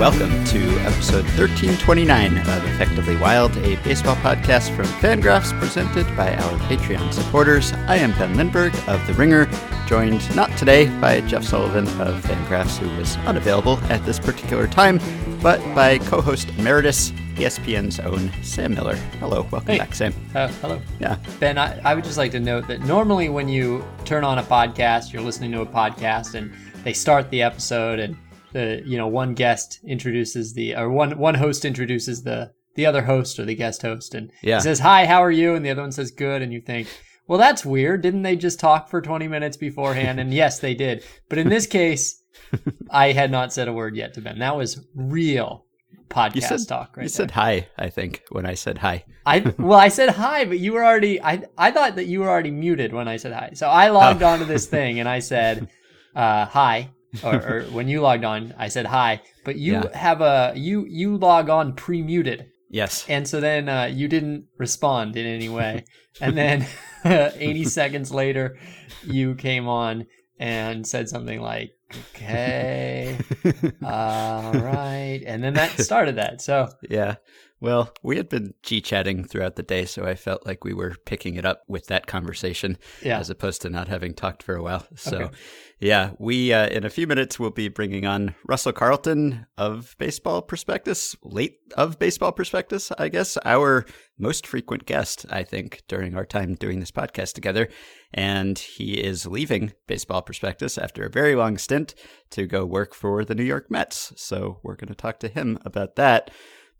welcome to episode 1329 of Effectively Wild, a baseball podcast from Fangraphs presented by our Patreon supporters. I am Ben Lindbergh of The Ringer, joined not today by Jeff Sullivan of Fangraphs, who was unavailable at this particular time, but by co host emeritus, ESPN's own Sam Miller. Hello, welcome Hey. back, Sam. Uh, hello. Yeah. Ben, I, I would just like to note that normally when you turn on a podcast, you're listening to a podcast and they start the episode and the you know one guest introduces the or one one host introduces the the other host or the guest host and Yeah. he says hi how are you and the other one says good and you think well that's weird didn't they just talk for 20 minutes beforehand and yes they did but in this case I had not said a word yet to Ben that was real podcast You said, talk right you there. said hi, I think, when I said hi. I well, I said hi, but you were already. I I thought that you were already muted when I said hi. So I logged Oh. onto this thing and I said uh, hi, or, or when you logged on, I said hi. But you Yeah. have a you you log on pre-muted, Yes. and so then uh, you didn't respond in any way. and then 80 seconds later, you came on and said something like, "Okay, all right," and then that started that. So Yeah. Well, we had been G chatting throughout the day, so I felt like we were picking it up with that conversation yeah, as opposed to not having talked for a while. So, Okay. Yeah, we, uh, in a few minutes, we'll be bringing on Russell Carleton of Baseball Prospectus, late of Baseball Prospectus, I guess, our most frequent guest, I think, during our time doing this podcast together. And he is leaving Baseball Prospectus after a very long stint to go work for the New York Mets. So, we're going to talk to him about that.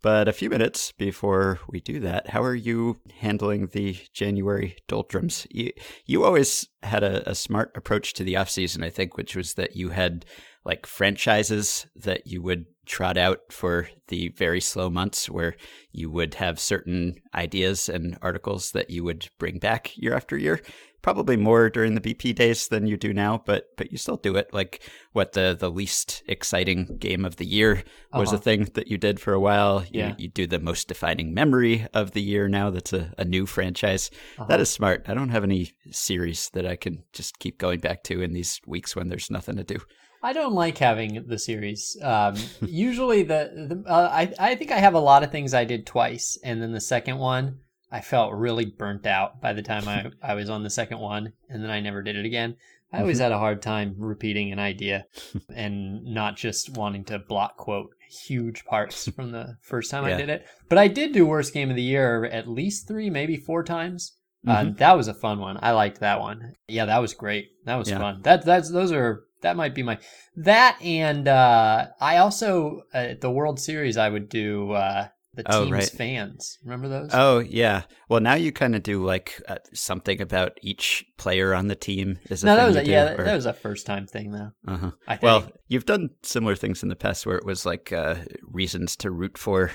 But a few minutes before we do that, how are you handling the January doldrums? You, you always had a, a smart approach to the offseason, I think, which was that you had like franchises that you would trot out for the very slow months where you would have certain ideas and articles that you would bring back year after year. Probably more during the BP days than you do now, but but you still do it. Like what the the least exciting game of the year was Uh-huh. a thing that you did for a while. You, Yeah. you do the most defining memory of the year now. That's a, a new franchise. Uh-huh. That is smart. I don't have any series that I can just keep going back to in these weeks when there's nothing to do. I don't like having the series. Um, usually, the, the uh, I I think I have a lot of things I did twice, and then the second one I felt really burnt out by the time I I was on the second one, and then I never did it again. I always had a hard time repeating an idea, and not just wanting to block quote huge parts from the first time Yeah. I did it. But I did do worst game of the year at least three, maybe four times. Uh, Mhm. that was a fun one. I liked that one. Yeah, that was great. That was Yeah. fun. That that's those are that might be my that and uh I also uh, the World Series I would do uh the Oh, team's right. fans. Remember those? Oh yeah. Well, now you kind of do like uh, something about each player on the team. Is no, that was a, do, yeah, that, or- that was a first time thing though. uh-huh. I think. Well, you've done similar things in the past where it was like uh, reasons to root for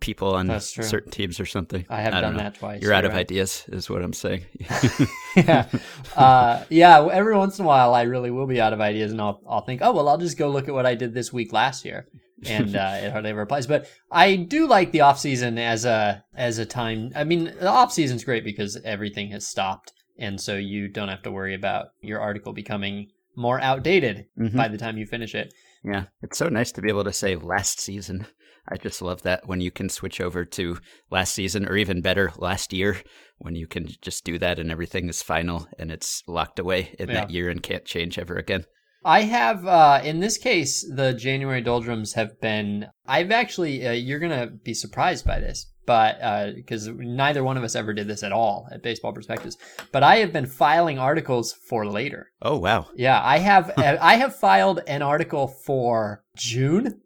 people on certain teams or something. I have don't done know. that twice. You're out of ideas, is what I'm saying. yeah, uh, yeah. Every once in a while, I really will be out of ideas, and I'll I'll think, oh well, I'll just go look at what I did this week last year, and uh, it hardly ever applies. But I do like the off season as a as a time. I mean, the off season's great because everything has stopped, and so you don't have to worry about your article becoming more outdated Mhm. by the time you finish it. Yeah, it's so nice to be able to say last season. I just love that when you can switch over to last season or even better, last year, when you can just do that and everything is final and it's locked away in that year and can't change ever again. I have, uh, in this case, the January doldrums have been. I've actually, uh, you're gonna be surprised by this, but because neither one of us ever did this at all at Baseball Prospectus. But I have been filing articles for later. Oh, wow. Yeah, I have. I have filed an article for June.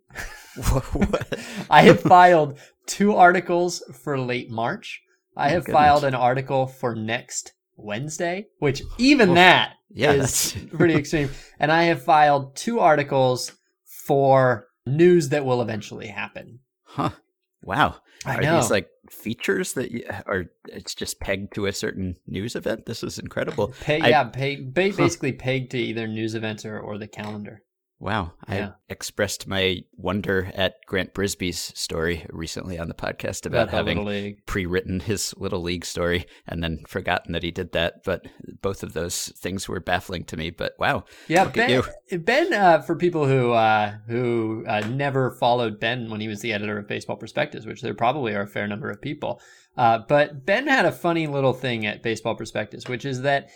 What? I have filed two articles for late March. I My have goodness. filed an article for next Wednesday, which even Oof. that Yeah, is pretty extreme. And I have filed two articles for news that will eventually happen. Huh. Wow. I are know. these like features that you, are it's just pegged to a certain news event? This is incredible. Pay, I- yeah, pay, ba- Huh. basically pegged to either news events or, or the calendar. Wow. Yeah. I expressed my wonder at Grant Brisbee's story recently on the podcast about having pre written his Little League story and then forgotten that he did that. But both of those things were baffling to me. But wow. Yeah, Ben. Ben, uh, for people who uh, who uh, never followed Ben when he was the editor of Baseball Prospectus, which there probably are a fair number of people, uh, but Ben had a funny little thing at Baseball Prospectus, which is that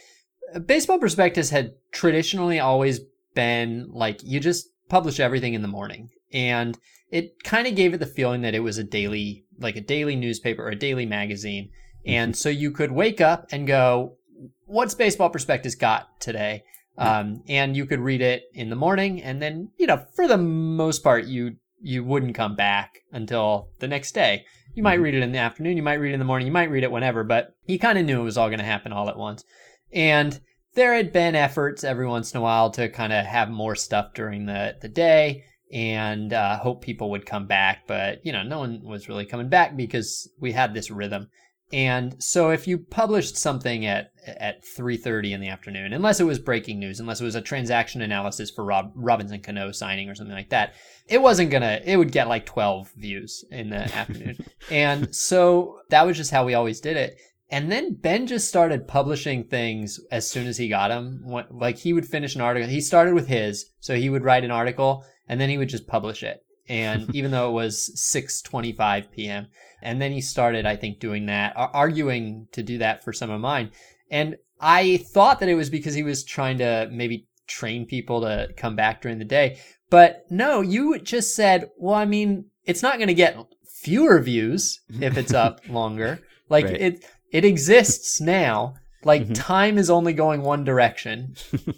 uh, Baseball Prospectus had traditionally always been like you just publish everything in the morning, and it kind of gave it the feeling that it was a daily, like a daily newspaper or a daily magazine, and so you could wake up and go, "What's Baseball Prospectus got today?" um, and you could read it in the morning, and then you know for the most part you you wouldn't come back until the next day. You might Mhm. read it in the afternoon, you might read it in the morning, you might read it whenever, but you kind of knew it was all going to happen all at once. And there had been efforts every once in a while to kind of have more stuff during the the day and uh, hope people would come back, but you know no one was really coming back because we had this rhythm. And so if you published something at at 3:30 in the afternoon, unless it was breaking news, unless it was a transaction analysis for Rob Robinson Cano signing or something like that, it wasn't going to it would get like 12 views in the afternoon. And so that was just how we always did it. And then Ben just started publishing things as soon as he got them. Like he would finish an article. He started with his, so he would write an article and then he would just publish it. And even though it was 6:25 p.m., and then he started, I think, doing that, arguing to do that for some of mine. And I thought that it was because he was trying to maybe train people to come back during the day. But no, you just said, well, I mean, it's not going to get fewer views if it's up longer. Like Right. it, it exists now. Like Mhm. time is only going one direction.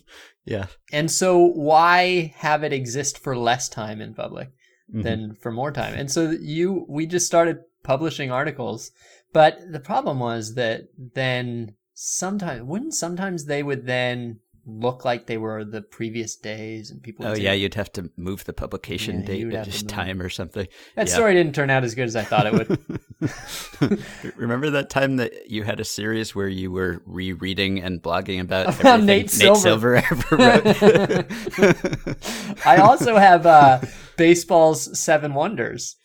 Yeah. And so why have it exist for less time in public? Mhm. than for more time. And so you, we just started publishing articles. But the problem was that then sometimes, wouldn't sometimes they would then look like they were the previous days and people Oh say, yeah, you'd have to move the publication Yeah, date at to just time or something. that yeah. story didn't turn out as good as I thought it would. Remember that time that you had a series where you were rereading and blogging about everything Nate Silver. ever wrote? I also have uh, baseball's seven wonders,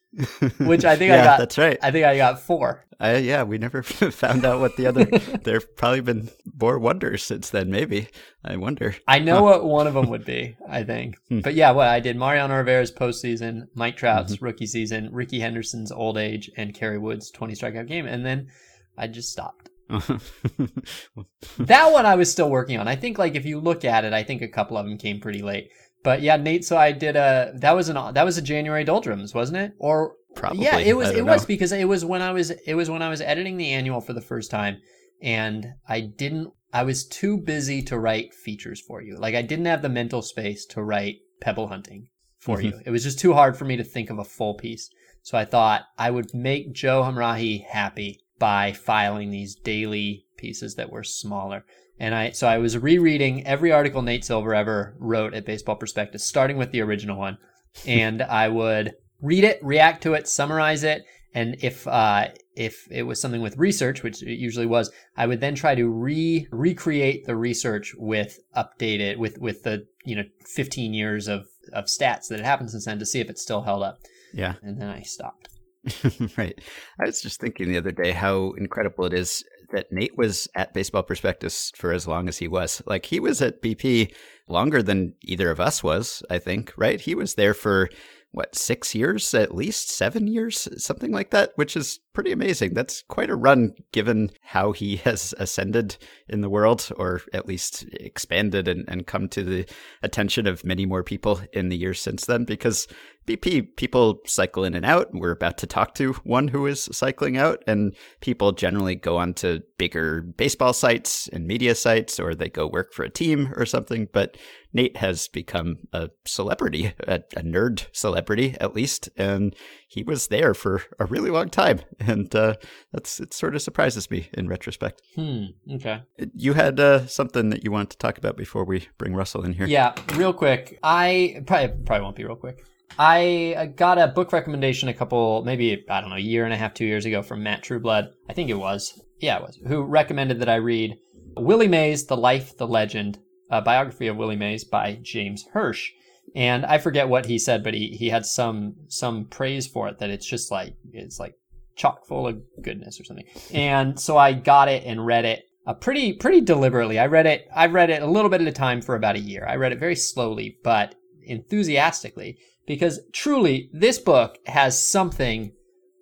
which I think yeah, I got. that's right. I think I got four. I, yeah, we never found out what the other. There've probably been more wonders since then. Maybe I wonder. I know what one of them would be, I think. Hmm. But yeah, what I did Mariano Rivera's postseason, Mike Trout's rookie season, Rickey Henderson's old age, and Kerry Wood's 20 strikeout game. And then I just stopped. That one I was still working on. I think, like, if you look at it, I think a couple of them came pretty late. But yeah, Nate, so I did a, that was an, that was a January doldrums, wasn't it? Or, Probably. yeah, it was, it don't was because it was when I was, it was when I was editing the annual for the first time and I didn't, I was too busy to write features for you. Like I didn't have the mental space to write pebble hunting for Mm-hmm. you. It was just too hard for me to think of a full piece. So I thought I would make Joe Hamrahi happy by filing these daily pieces that were smaller. And I so I was rereading every article Nate Silver ever wrote at Baseball Prospectus, starting with the original one, and I would read it, react to it, summarize it, and if uh, if it was something with research, which it usually was, I would then try to re recreate the research with updated with with the you know 15 years of of stats that had happened since then to see if it still held up. Yeah. And then I stopped. right. I was just thinking the other day how incredible it is that Nate was at Baseball Prospectus for as long as he was. Like he was at BP longer than either of us was, I think, right? He was there for what, six years at least, seven years, something like that, which is pretty amazing. That's quite a run given how he has ascended in the world, or at least expanded and, and come to the attention of many more people in the years since then. Because BP, people cycle in and out. We're about to talk to one who is cycling out, and people generally go on to bigger baseball sites and media sites, or they go work for a team or something. But Nate has become a celebrity, a, a nerd celebrity at least, and he was there for a really long time, and uh, that's it. Sort of surprises me in retrospect. Hmm. Okay. You had uh, something that you wanted to talk about before we bring Russell in here. Yeah, real quick. I probably probably won't be real quick. I got a book recommendation a couple, maybe I don't know, a year and a half, two years ago from Matt Trueblood. I think it was. Yeah, it was. Who recommended that I read Willie Mays: The Life, the Legend, a biography of Willie Mays by James Hirsch. And I forget what he said, but he, he had some some praise for it that it's just like it's like chock full of goodness or something. And so I got it and read it uh, pretty pretty deliberately. I read it I read it a little bit at a time for about a year. I read it very slowly but enthusiastically because truly this book has something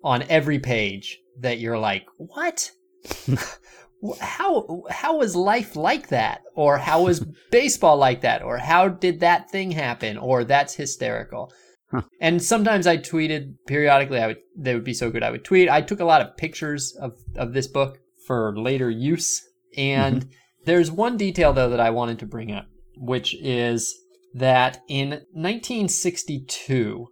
on every page that you're like, "What? how how was life like that? Or how was baseball like that? Or how did that thing happen? Or that's hysterical. Huh. and sometimes i tweeted periodically i would they would be so good i would tweet. I took a lot of pictures of of this book for later use. And mm-hmm. there's one detail though that i wanted to bring up which is that in 1962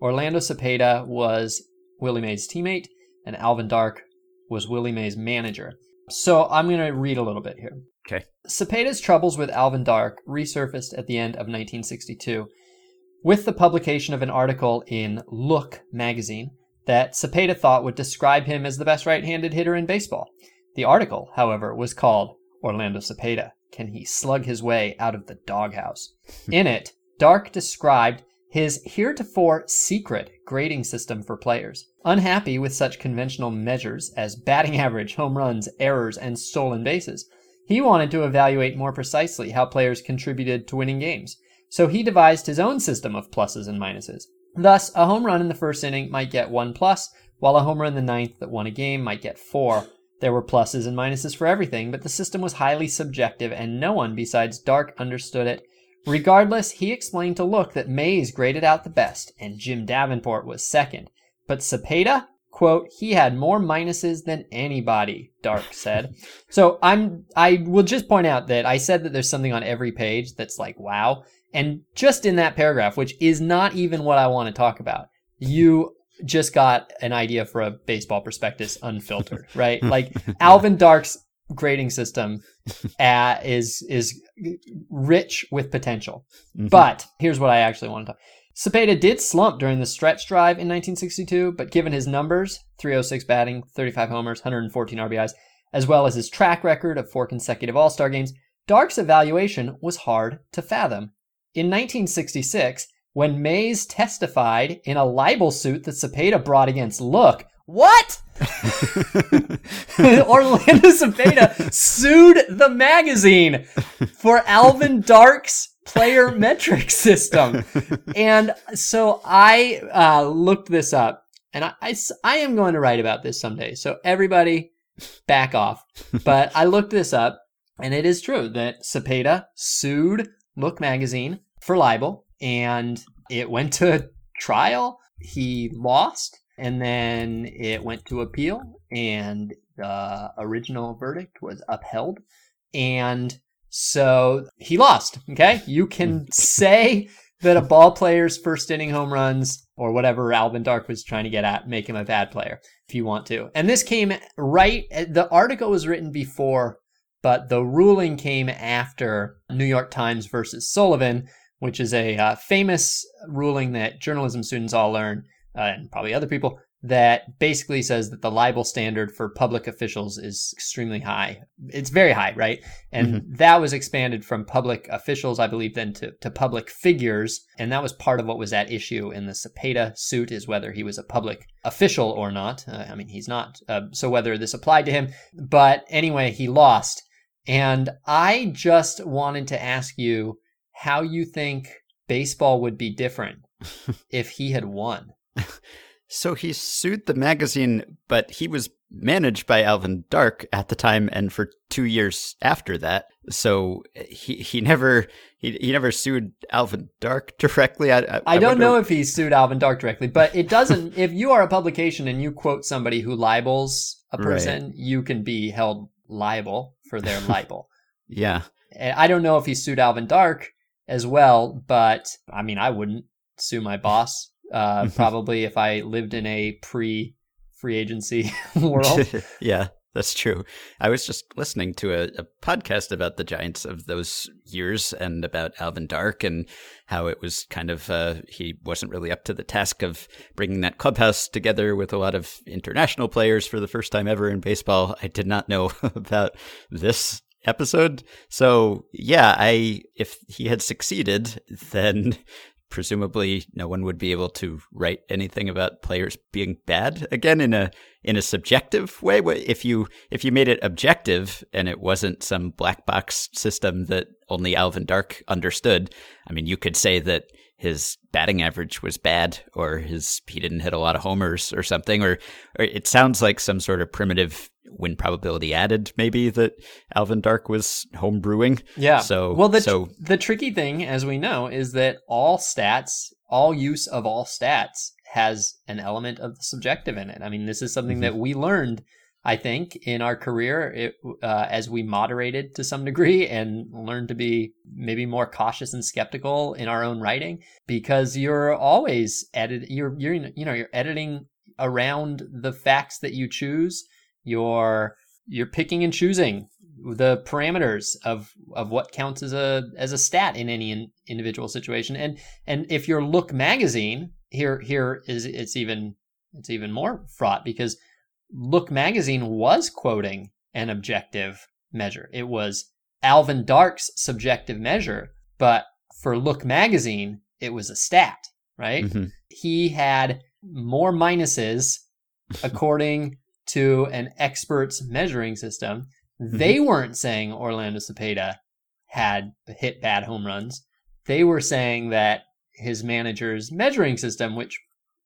orlando cepeda was willie mays teammate and alvin dark was willie mays manager so I'm going to read a little bit here. Okay. Cepeda's troubles with Alvin Dark resurfaced at the end of 1962 with the publication of an article in Look magazine that Cepeda thought would describe him as the best right handed hitter in baseball. The article, however, was called Orlando Cepeda Can He Slug His Way Out of the Doghouse? in it, Dark described his heretofore secret grading system for players. Unhappy with such conventional measures as batting average, home runs, errors, and stolen bases, he wanted to evaluate more precisely how players contributed to winning games. So he devised his own system of pluses and minuses. Thus, a home run in the first inning might get one plus, while a home run in the ninth that won a game might get four. There were pluses and minuses for everything, but the system was highly subjective, and no one besides Dark understood it Regardless, he explained to Look that Mays graded out the best and Jim Davenport was second. But Cepeda, quote, he had more minuses than anybody, Dark said. so I'm I will just point out that I said that there's something on every page that's like wow. And just in that paragraph, which is not even what I want to talk about, you just got an idea for a baseball prospectus unfiltered, right? Like Alvin Dark's grading system uh, is is rich with potential. Mm-hmm. But here's what I actually want to talk. Cepeda did slump during the stretch drive in 1962, but given his numbers 306 batting, 35 homers, 114 RBIs, as well as his track record of four consecutive All Star games, Dark's evaluation was hard to fathom. In 1966, when Mays testified in a libel suit that Cepeda brought against Look, what? Orlando Cepeda sued the magazine for Alvin Dark's player metric system. And so I uh, looked this up and I, I, I am going to write about this someday. So everybody back off. But I looked this up and it is true that Cepeda sued Look magazine for libel and it went to trial. He lost and then it went to appeal, and the original verdict was upheld. And so he lost. Okay. You can say that a ball player's first inning home runs or whatever Alvin Dark was trying to get at make him a bad player if you want to. And this came right, the article was written before, but the ruling came after New York Times versus Sullivan, which is a uh, famous ruling that journalism students all learn uh, and probably other people that basically says that the libel standard for public officials is extremely high. It's very high, right? And mm-hmm. that was expanded from public officials, I believe, then to, to public figures. And that was part of what was at issue in the Cepeda suit is whether he was a public official or not. Uh, I mean, he's not. Uh, so whether this applied to him. But anyway, he lost. And I just wanted to ask you how you think baseball would be different if he had won. So he sued the magazine, but he was managed by Alvin Dark at the time and for two years after that. So he he never he, he never sued Alvin Dark directly. I, I, I don't wonder... know if he sued Alvin Dark directly, but it doesn't. if you are a publication and you quote somebody who libels a person, right. you can be held liable for their libel. yeah. And I don't know if he sued Alvin Dark as well, but I mean, I wouldn't sue my boss uh, probably if I lived in a pre free agency world. yeah, that's true. I was just listening to a, a, podcast about the Giants of those years and about Alvin Dark and how it was kind of, uh, he wasn't really up to the task of bringing that clubhouse together with a lot of international players for the first time ever in baseball. I did not know about this episode. So yeah, I if he had succeeded, then presumably no one would be able to write anything about players being bad again in a in a subjective way. If you if you made it objective and it wasn't some black box system that only Alvin Dark understood i mean you could say that his batting average was bad or his he didn't hit a lot of homers or something or, or it sounds like some sort of primitive win probability added maybe that Alvin Dark was homebrewing. Yeah. So well, the so the tricky thing, as we know, is that all stats, all use of all stats, has an element of the subjective in it. I mean, this is something mm-hmm. that we learned. I think in our career, it, uh, as we moderated to some degree and learned to be maybe more cautious and skeptical in our own writing, because you're always edit, you're you're you know you're editing around the facts that you choose you're you're picking and choosing the parameters of of what counts as a as a stat in any in, individual situation. And and if your look magazine here here is it's even it's even more fraught because look magazine was quoting an objective measure. It was alvin dark's subjective measure but for look magazine it was a stat right? Mm-hmm. he had more minuses according to an expert's measuring system. Mm-hmm. They weren't saying Orlando Cepeda had hit bad home runs. They were saying that his manager's measuring system, which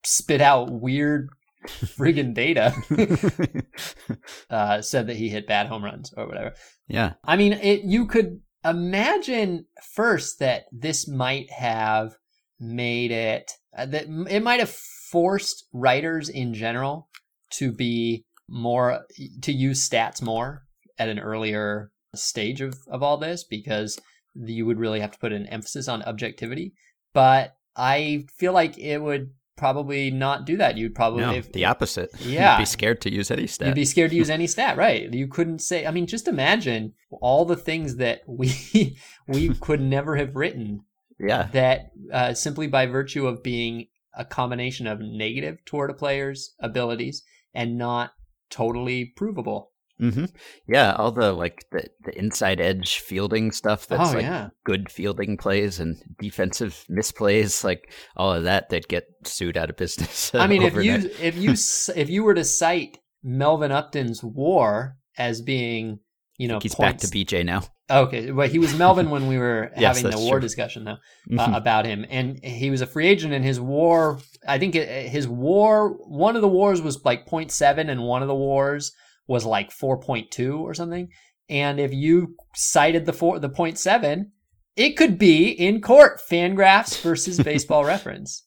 spit out weird friggin' data, uh, said that he hit bad home runs or whatever. Yeah. I mean, it, you could imagine first that this might have made it, uh, that it might have forced writers in general to be more to use stats more at an earlier stage of, of all this because you would really have to put an emphasis on objectivity. But I feel like it would probably not do that. You'd probably no, if, the opposite. Yeah, you'd be scared to use any stat. You'd be scared to use any stat, right? You couldn't say. I mean, just imagine all the things that we we could never have written. Yeah, that uh, simply by virtue of being a combination of negative toward a player's abilities and not totally provable. Mm-hmm. Yeah, all the like the, the inside edge fielding stuff that's oh, like yeah. good fielding plays and defensive misplays, like all of that that get sued out of business. I mean, if you if you if you were to cite Melvin Upton's WAR as being you know he's points, back to BJ now. Okay, well, he was Melvin when we were yes, having the WAR true. discussion though uh, mm-hmm. about him, and he was a free agent, and his WAR, I think his WAR, one of the WARs was like 0.7, and one of the WARs was like 4.2 or something. And if you cited the four, the 0.7, it could be in court, Fangraphs versus Baseball Reference.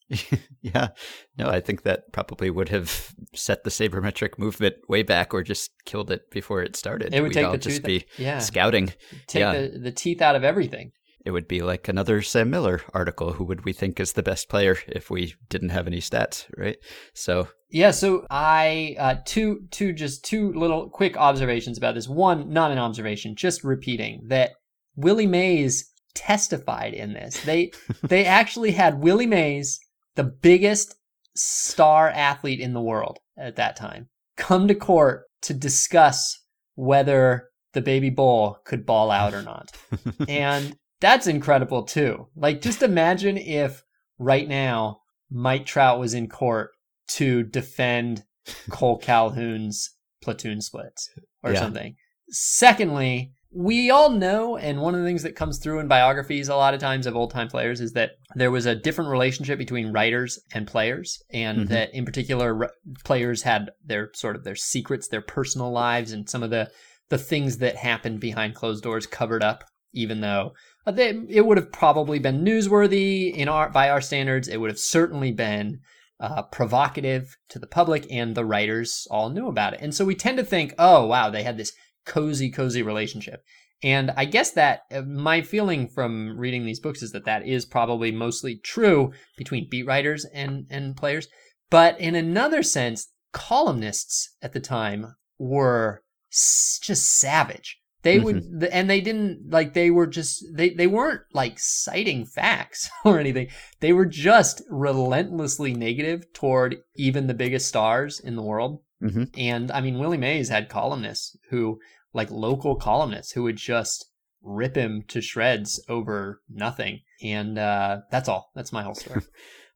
yeah, no, I think that probably would have set the sabermetric movement way back, or just killed it before it started. It would We'd take all the just be yeah. scouting. Take yeah. the, the teeth out of everything. It would be like another Sam Miller article. Who would we think is the best player if we didn't have any stats, right? So yeah, so I uh, two two just two little quick observations about this. One, not an observation, just repeating that Willie Mays testified in this. They they actually had Willie Mays, the biggest star athlete in the world at that time, come to court to discuss whether the baby bull could ball out or not. and that's incredible too. Like just imagine if right now Mike Trout was in court to defend Kole Calhoun's platoon splits or Yeah. something. Secondly, we all know, and one of the things that comes through in biographies a lot of times of old time players is that there was a different relationship between writers and players, and Mhm. that in particular, r- players had their sort of their secrets, their personal lives, and some of the the things that happened behind closed doors covered up, even though uh, they, it would have probably been newsworthy in our by our standards. It would have certainly been uh, provocative to the public, and the writers all knew about it. And so we tend to think, oh wow, they had this cozy, cozy relationship. And I guess that uh, my feeling from reading these books is that that is probably mostly true between beat writers and and players. But in another sense, columnists at the time were just savage. They would, th- and they didn't like. They were just they they weren't like citing facts or anything. They were just relentlessly negative toward even the biggest stars in the world. Mhm. And I mean, Willie Mays had columnists who, like local columnists, who would just rip him to shreds over nothing. And uh, that's all. That's my whole story.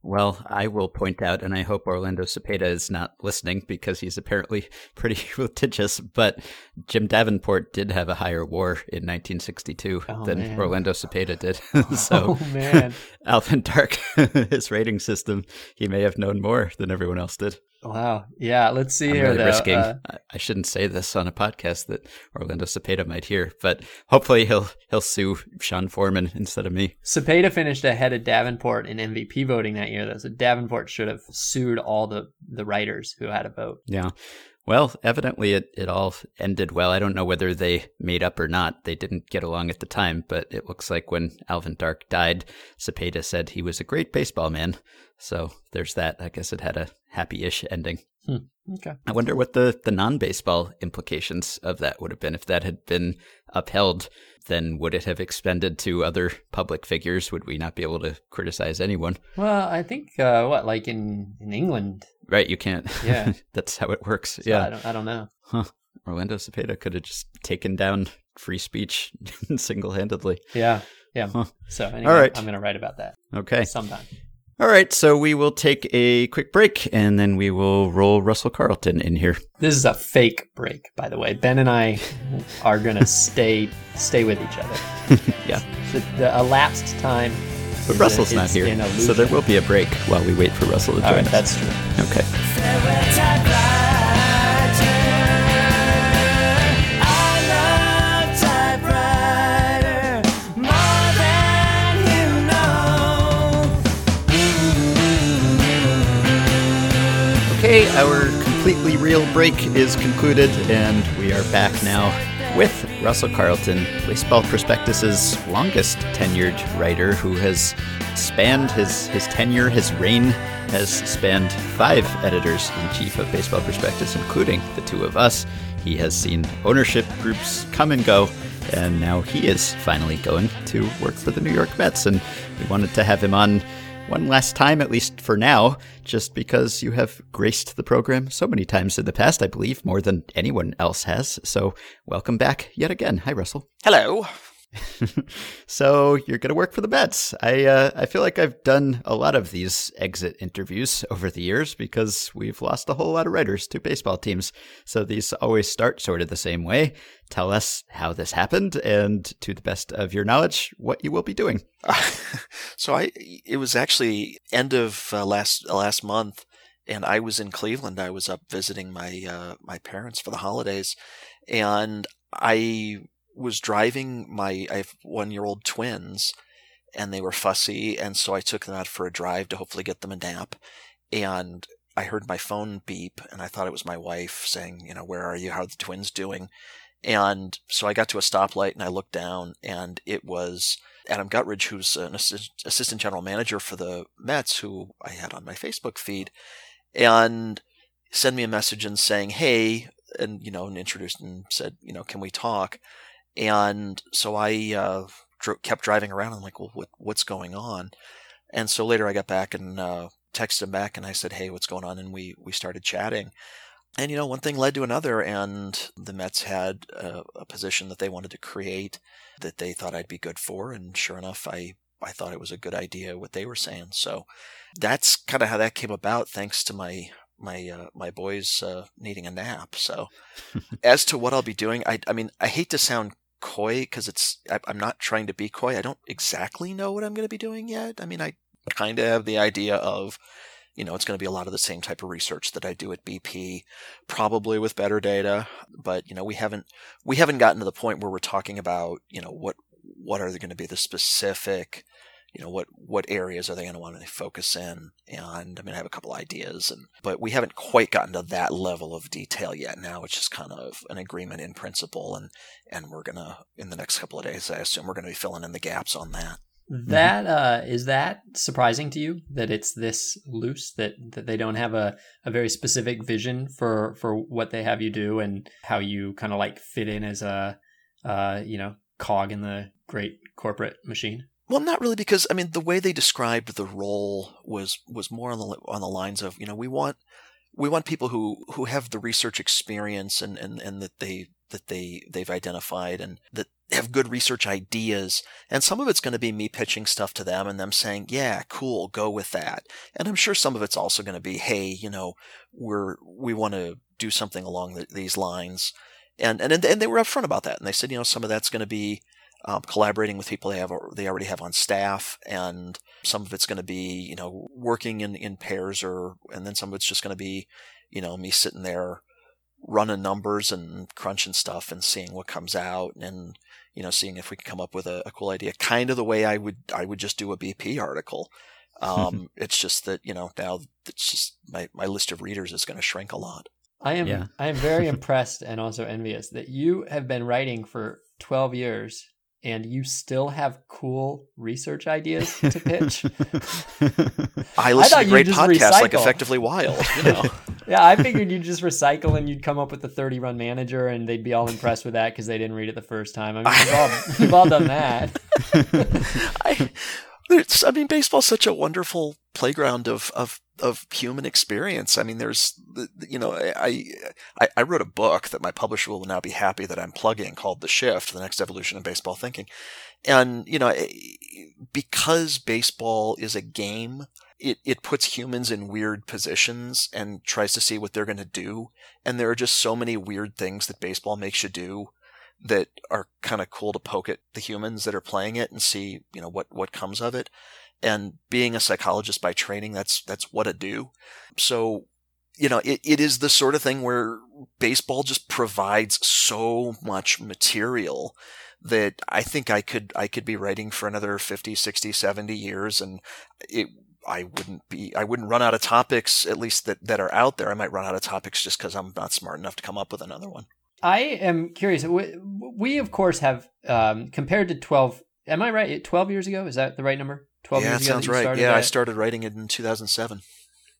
Well, I will point out, and I hope Orlando Cepeda is not listening because he's apparently pretty litigious, but Jim Davenport did have a higher war in 1962 oh, than man. Orlando Cepeda did. so, oh, man. Alvin Dark, his rating system, he may have known more than everyone else did. Wow. Yeah. Let's see I'm here. Really though. risking. Uh, I shouldn't say this on a podcast that Orlando Cepeda might hear, but hopefully he'll he'll sue Sean Foreman instead of me. Cepeda finished ahead of Davenport in MVP voting that year, though. So Davenport should have sued all the the writers who had a vote. Yeah. Well, evidently it, it all ended well. I don't know whether they made up or not. They didn't get along at the time, but it looks like when Alvin Dark died, Cepeda said he was a great baseball man. So there's that. I guess it had a happy ish ending. Hmm. Okay. I wonder what the, the non baseball implications of that would have been. If that had been upheld, then would it have expanded to other public figures? Would we not be able to criticize anyone? Well, I think, uh, what, like in, in England? Right, you can't. Yeah. That's how it works. So yeah. I don't, I don't know. Huh. Orlando Cepeda could have just taken down free speech single handedly. Yeah. Yeah. Huh. So anyway, All right. I'm going to write about that. Okay. Sometime. All right, so we will take a quick break and then we will roll Russell Carleton in here. This is a fake break, by the way. Ben and I are going to stay stay with each other. yeah. The, the elapsed time. But Russell's a, not here, so there will be a break while we wait for Russell to join All right, us. That's true. Okay. Okay, our completely real break is concluded, and we are back now with Russell Carleton, Baseball Prospectus's longest tenured writer, who has spanned his, his tenure, his reign has spanned five editors in chief of Baseball Prospectus, including the two of us. He has seen ownership groups come and go, and now he is finally going to work for the New York Mets. And we wanted to have him on one last time, at least for now, just because you have graced the program so many times in the past, I believe, more than anyone else has. So, welcome back yet again. Hi, Russell. Hello. so you're going to work for the Mets. I uh, I feel like I've done a lot of these exit interviews over the years because we've lost a whole lot of writers to baseball teams. So these always start sort of the same way. Tell us how this happened, and to the best of your knowledge, what you will be doing. So I it was actually end of uh, last uh, last month, and I was in Cleveland. I was up visiting my uh, my parents for the holidays, and I was driving my I have one year old twins and they were fussy and so I took them out for a drive to hopefully get them a nap and I heard my phone beep and I thought it was my wife saying, you know, where are you? How are the twins doing? And so I got to a stoplight and I looked down and it was Adam Guttridge, who's an assistant general manager for the Mets, who I had on my Facebook feed, and sent me a message and saying, hey, and, you know, and introduced and said, you know, can we talk? And so I uh, dro- kept driving around. I'm like, well, what, what's going on? And so later I got back and uh, texted him back and I said, hey, what's going on? And we, we started chatting. And, you know, one thing led to another, and the Mets had a, a position that they wanted to create that they thought I'd be good for. And sure enough, I, I thought it was a good idea what they were saying. So that's kind of how that came about, thanks to my my uh, my boys uh, needing a nap. So, as to what I'll be doing, I I mean I hate to sound coy because it's I, am not trying to be coy. I don't exactly know what I'm going to be doing yet. I mean, I kind of have the idea of, you know, it's going to be a lot of the same type of research that I do at BP, probably with better data. But you know, we haven't we haven't gotten to the point where we're talking about, you know, what what are going to be the specific you know what what areas are they going to want to focus in? And i mean i have a couple ideas and but we haven't quite gotten to that level of detail yet. Now it's just kind of an agreement in principle and and we're going to in the next couple of days i assume we're going to be filling in the gaps on that. That uh, is that surprising to you? That it's this loose? That, that they don't have a, a very specific vision for for what they have you do and how you kind of like fit in as a uh, you know cog in the great corporate machine well, not really, because I mean the way they described the role was was more on the on the lines of you know we want we want people who who have the research experience and and and that they that they they've identified and that have good research ideas. And some of it's going to be me pitching stuff to them and them saying yeah cool go with that. And i'm sure some of it's also going to be hey you know we're we want to do something along the, these lines. And and and they were upfront about that and they said you know some of that's going to be um, collaborating with people they have they already have on staff and some of it's going to be you know working in in pairs or and then some of it's just going to be you know me sitting there running numbers and crunching stuff and seeing what comes out and you know seeing if we can come up with a, a cool idea. Kind of the way i would i would just do a bp article. Um, it's just that you know now it's just my, my list of readers is going to shrink a lot. I am yeah. i am very impressed and also envious that you have been writing for 12 years and you still have cool research ideas to pitch. I listen I to great podcasts recycle. like Effectively Wild. You know. yeah, I figured you'd just recycle and you'd come up with a 30 run manager and they'd be all impressed with that because they didn't read it the first time. I mean, we've all, we've all done that. I, I mean, baseball's such a wonderful playground of, of of human experience. I mean, there's, you know, I, I, I wrote a book that my publisher will now be happy that I'm plugging called The Shift, The Next Evolution of Baseball Thinking. And, you know, eh, because baseball is a game, it, it puts humans in weird positions and tries to see what they're going to do. And there are just so many weird things that baseball makes you do that are kind of cool to poke at the humans that are playing it and see, you know, what, what comes of it and being a psychologist by training, that's that's what I do. So, you know, it, it is the sort of thing where baseball just provides so much material that I think I could I could be writing for another 50, 60, 70 years and it I wouldn't be I wouldn't run out of topics at least that that are out there. I might run out of topics just cuz I'm not smart enough to come up with another one. I am curious. We, we of course have um, compared to 12 am I right? 12 years ago is that the right number? 12 yeah, years that sounds that right. Yeah, that? I started writing it in 2007.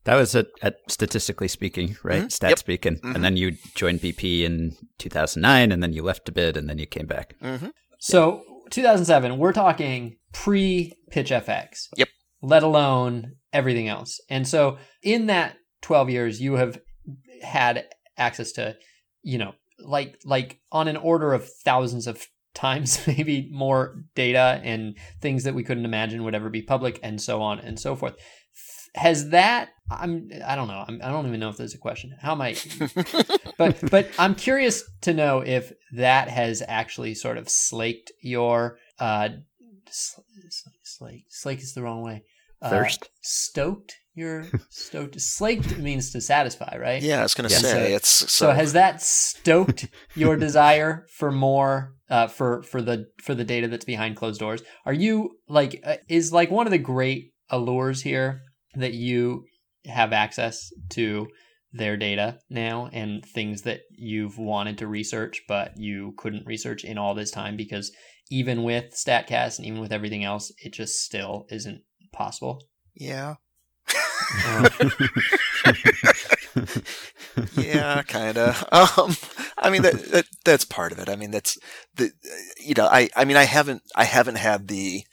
That was at, at statistically speaking, right? Mm-hmm. Stat yep. speaking. Mm-hmm. And then you joined BP in 2009, and then you left a bit, and then you came back. Mm-hmm. So 2007, we're talking pre Pitch FX. Yep. Let alone everything else. And so in that 12 years, you have had access to, you know, like like on an order of thousands of times maybe more data and things that we couldn't imagine would ever be public and so on and so forth. Has that i'm i don't know. I'm, i do not even know if there's a question. How am i? But but i'm curious to know if that has actually sort of slaked your uh slake slake is the wrong way. Uh, thirst? stoked you're stoked. Slaked means to satisfy, right? Yeah, I was going to say so, it's so... so. Has that stoked your desire for more uh, for for the for the data that's behind closed doors? Are you like uh, is like one of the great allures here that you have access to their data now and things that you've wanted to research but you couldn't research in all this time because even with Statcast and even with everything else, it just still isn't possible. Yeah, yeah, kind of. Um, I mean that, that, that's part of it. I mean that's the you know I I mean I haven't I haven't had the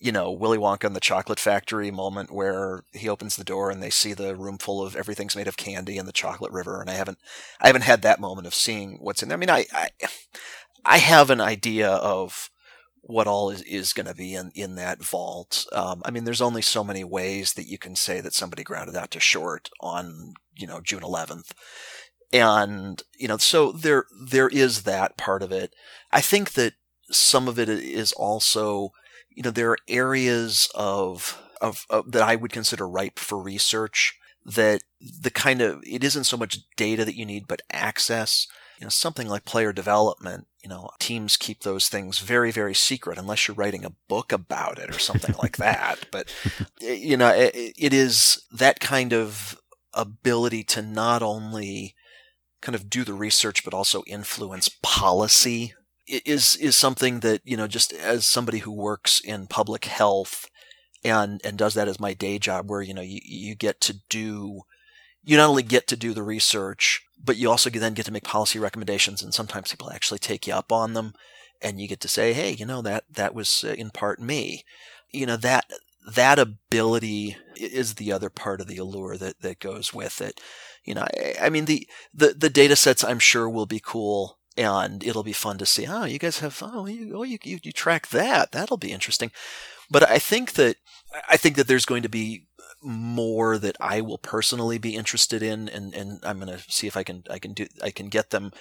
you know Willy Wonka and the Chocolate Factory moment where he opens the door and they see the room full of everything's made of candy and the chocolate river, and I haven't I haven't had that moment of seeing what's in there. I mean I I, I have an idea of what all is, is going to be in, in that vault. Um, I mean, there's only so many ways that you can say that somebody grounded out to short on, you know, June 11th. And, you know, so there, there is that part of it. I think that some of it is also, you know, there are areas of, of, of that I would consider ripe for research that the kind of, it isn't so much data that you need, but access you know, something like player development, you know, teams keep those things very, very secret unless you're writing a book about it or something like that. But, eh, you know, it, it is that kind of ability to not only kind of do the research, but also influence policy is, is something that, you know, just as somebody who works in public health and, and does that as my day job where, you know, you, you get to do, you not only get to do the research, but you also then get to make policy recommendations, and sometimes people actually take you up on them, and you get to say, "Hey, you know that that was uh, in part me." You know that that ability is the other part of the allure that that goes with it. You know, I, I mean the the the data sets I'm sure will be cool, and it'll be fun to see. Oh, you guys have oh you oh you you, you track that. That'll be interesting. But I think that I think that there's going to be more that I will personally be interested in, and, and I'm going to see if I can I can do I can get them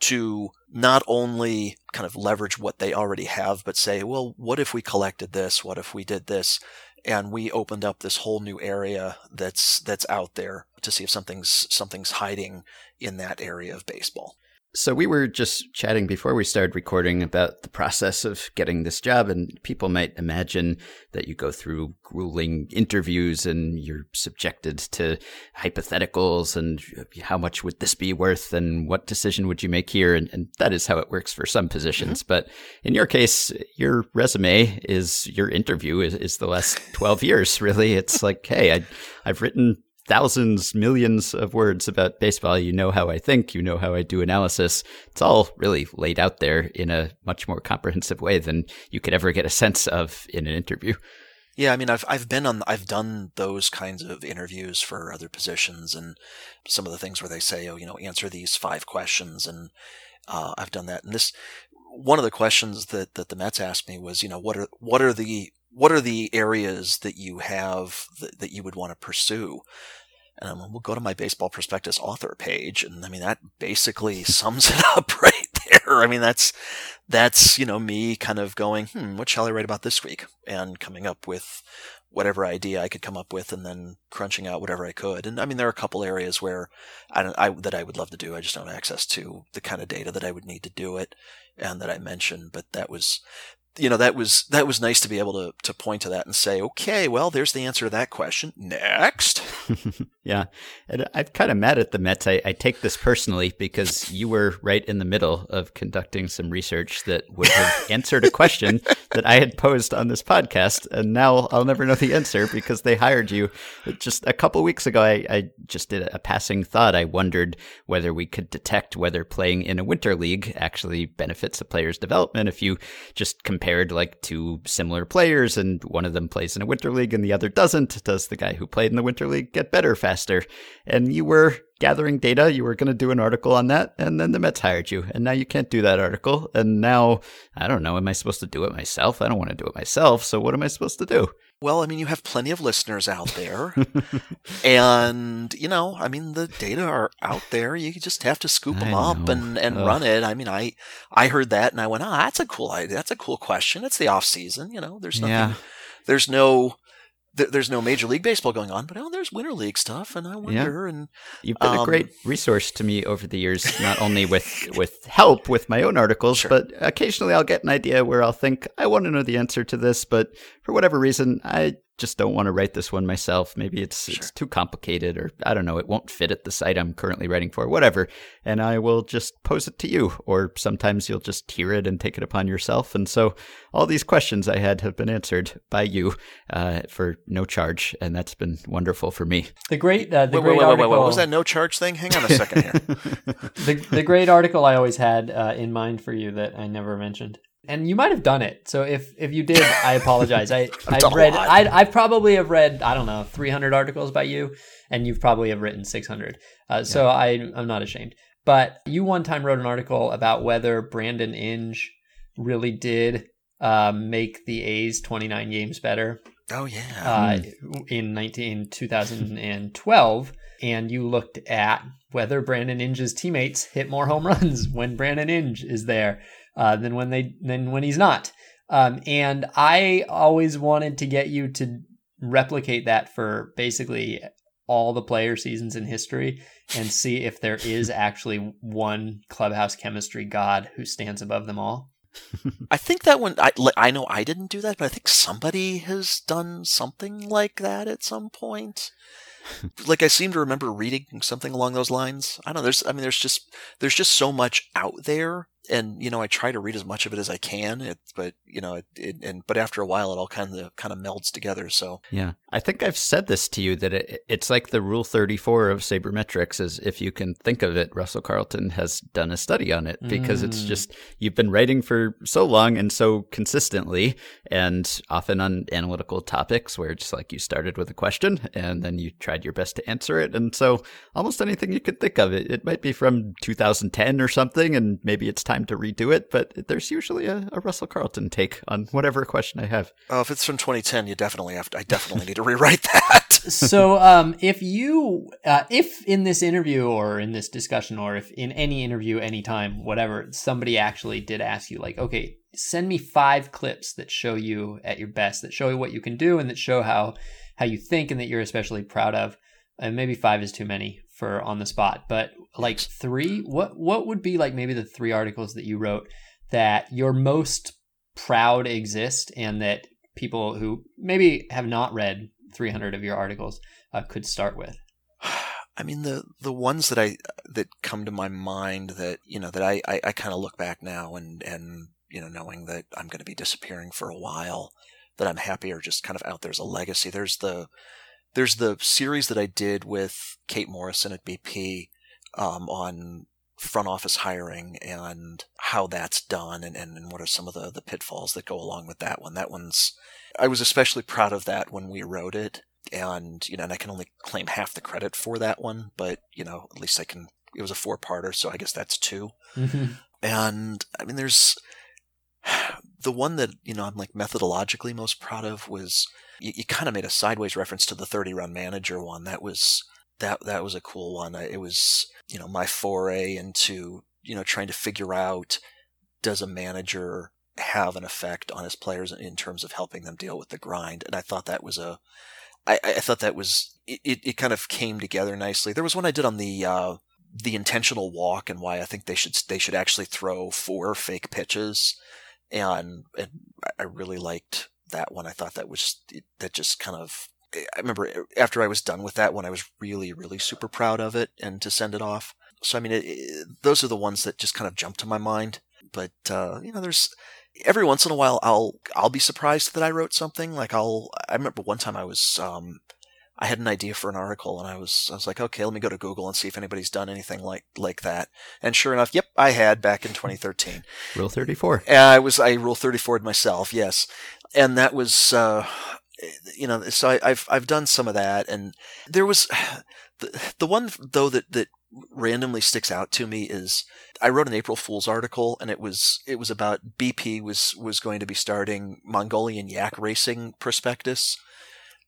to not only kind of leverage what they already have, but say, well, what if we collected this? What if we did this? And we opened up this whole new area that's that's out there to see if something's something's hiding in that area of baseball. So we were just chatting before we started recording about the process of getting this job, and people might imagine that you go through grueling interviews and you're subjected to hypotheticals and how much would this be worth and what decision would you make here, and, and that is how it works for some positions. Mm-hmm. But in your case, your resume is your interview is, is the last twelve years. Really, it's like, hey, I, I've written thousands, millions of words about baseball. You know how I think, you know how I do analysis. It's all really laid out there in a much more comprehensive way than you could ever get a sense of in an interview. Yeah, I mean, I've I've been on, I've done those kinds of interviews for other positions, and some of the things where they say, oh, you know, answer these five questions, and uh, I've done that. And this, one of the questions that that the Mets asked me was, you know, what are what are the what are the areas that you have that, that you would want to pursue? And we'll go to my baseball prospectus author page, and I mean that basically sums it up right there. I mean that's that's you know me kind of going, hmm, what shall I write about this week, and coming up with whatever idea I could come up with, and then crunching out whatever I could. And I mean there are a couple areas where I, I that I would love to do. I just don't have access to the kind of data that I would need to do it, and that I mentioned. But that was you know that was that was nice to be able to to point to that and say okay well there's the answer to that question. Next yeah. And i'm kind of mad at the mets. I, I, take this personally because you were right in the middle of conducting some research that would have answered a question that i had posed on this podcast and now i'll never know the answer because they hired you. Just a couple weeks ago I, I just did a passing thought. I wondered whether we could detect whether playing in a winter league actually benefits a player's development if you just compared like two similar players and one of them plays in a winter league and the other doesn't. Does the guy who played in the winter league get better faster and you were gathering data you were going to do an article on that and then the mets hired you and now you can't do that article and now i don't know am i supposed to do it myself i don't want to do it myself so what am i supposed to do well, I mean, you have plenty of listeners out there. and, you know, I mean, the data are out there. You just have to scoop them up and, and run it. I mean, I, I heard that and I went, oh, that's a cool idea. That's a cool question. It's the off season. You know, there's nothing, yeah. there's no, there's no Major League Baseball going on, but oh, there's Winter League stuff, and I wonder. Yeah. And you've been um, a great resource to me over the years, not only with with help with my own articles, sure. but occasionally I'll get an idea where I'll think I want to know the answer to this, but for whatever reason, I just don't want to write this one myself. Maybe it's sure. it's too complicated or I don't know, it won't fit at the site I'm currently writing for, whatever. And I will just pose it to you or sometimes you'll just hear it and take it upon yourself. And so all these questions I had have been answered by you uh, for no charge and that's been wonderful for me. The great uh, the wait, great wait, article wait, what was that no charge thing? Hang on a second here. the the great article I always had uh, in mind for you that I never mentioned and you might have done it. So if if you did, I apologize. I I've read I I probably have read I don't know 300 articles by you, and you've probably have written 600. Uh, so yeah. I I'm not ashamed. But you one time wrote an article about whether Brandon Inge really did uh, make the A's 29 games better. Oh yeah. Uh, mm. In 19 2012, and you looked at whether Brandon Inge's teammates hit more home runs when Brandon Inge is there uh, than when they than when he's not. Um, and I always wanted to get you to replicate that for basically all the player seasons in history and see if there is actually one clubhouse chemistry god who stands above them all. I think that one, I, I know I didn't do that, but I think somebody has done something like that at some point. like I seem to remember reading something along those lines. I don't know. There's, I mean, there's just, there's just so much out there and you know I try to read as much of it as I can. It, but you know, it, it, and but after a while, it all kind of kind of melds together. So yeah, I think I've said this to you that it, it's like the Rule Thirty Four of sabermetrics. Is if you can think of it, Russell Carleton has done a study on it because mm. it's just you've been writing for so long and so consistently, and often on analytical topics where it's like you started with a question and then you tried your best to answer it, and so almost anything you could think of it, it might be from 2010 or something, and maybe it's time to redo it, but there's usually a, a, Russell Carleton take on whatever question I have. Oh, if it's from 2010, you definitely have to, I definitely need to rewrite that. so, um, if you, uh, if in this interview or in this discussion or if in any interview, anytime, whatever, somebody actually did ask you, like, okay, send me five clips that show you at your best, that show you what you can do and that show how, how you think and that you're especially proud of. And maybe five is too many for on the spot, but like three, what what would be like maybe the three articles that you wrote that you're most proud exist and that people who maybe have not read 300 of your articles uh, could start with? I mean the the ones that I that come to my mind that you know that I I, I kind of look back now and and you know knowing that I'm going to be disappearing for a while that I'm happy are just kind of out there as a legacy. There's the there's the series that I did with Kate Morrison at BP um, on front office hiring and how that's done and, and, and what are some of the, the pitfalls that go along with that one. That one's, I was especially proud of that when we wrote it. And, you know, and I can only claim half the credit for that one, but, you know, at least I can, it was a four parter, so I guess that's 2 mm-hmm. And I mean, there's the one that, you know, I'm like methodologically most proud of was you, you kind of made a sideways reference to the 30 run manager one. That was that that was a cool one. It was you know my foray into you know trying to figure out does a manager have an effect on his players in terms of helping them deal with the grind, and I thought that was a I, I thought that was it, it kind of came together nicely. There was one I did on the uh, the intentional walk and why I think they should they should actually throw four fake pitches, and and I really liked that one. I thought that was that just kind of. I remember after I was done with that one, I was really, really super proud of it and to send it off. So I mean, it, it, those are the ones that just kind of jump to my mind. But uh, you know, there's every once in a while I'll I'll be surprised that I wrote something. Like I'll I remember one time I was um, I had an idea for an article and I was I was like, okay, let me go to Google and see if anybody's done anything like like that. And sure enough, yep, I had back in 2013. Rule 34. I was I rule 34 myself, yes and that was uh, you know so I, have I've done some of that and there was the, the one though that that randomly sticks out to me is I wrote an April Fool's article and it was it was about BP was was going to be starting Mongolian yak racing prospectus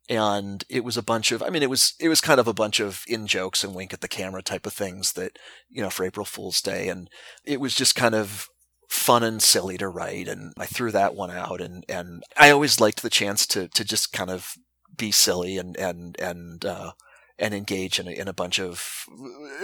and it was a bunch of I mean it was it was kind of a bunch of in jokes and wink at the camera type of things that you know for April Fool's Day and it was just kind of fun and silly to write and I threw that one out and and I always liked the chance to to just kind of be silly and and and uh, and engage in a, in a bunch of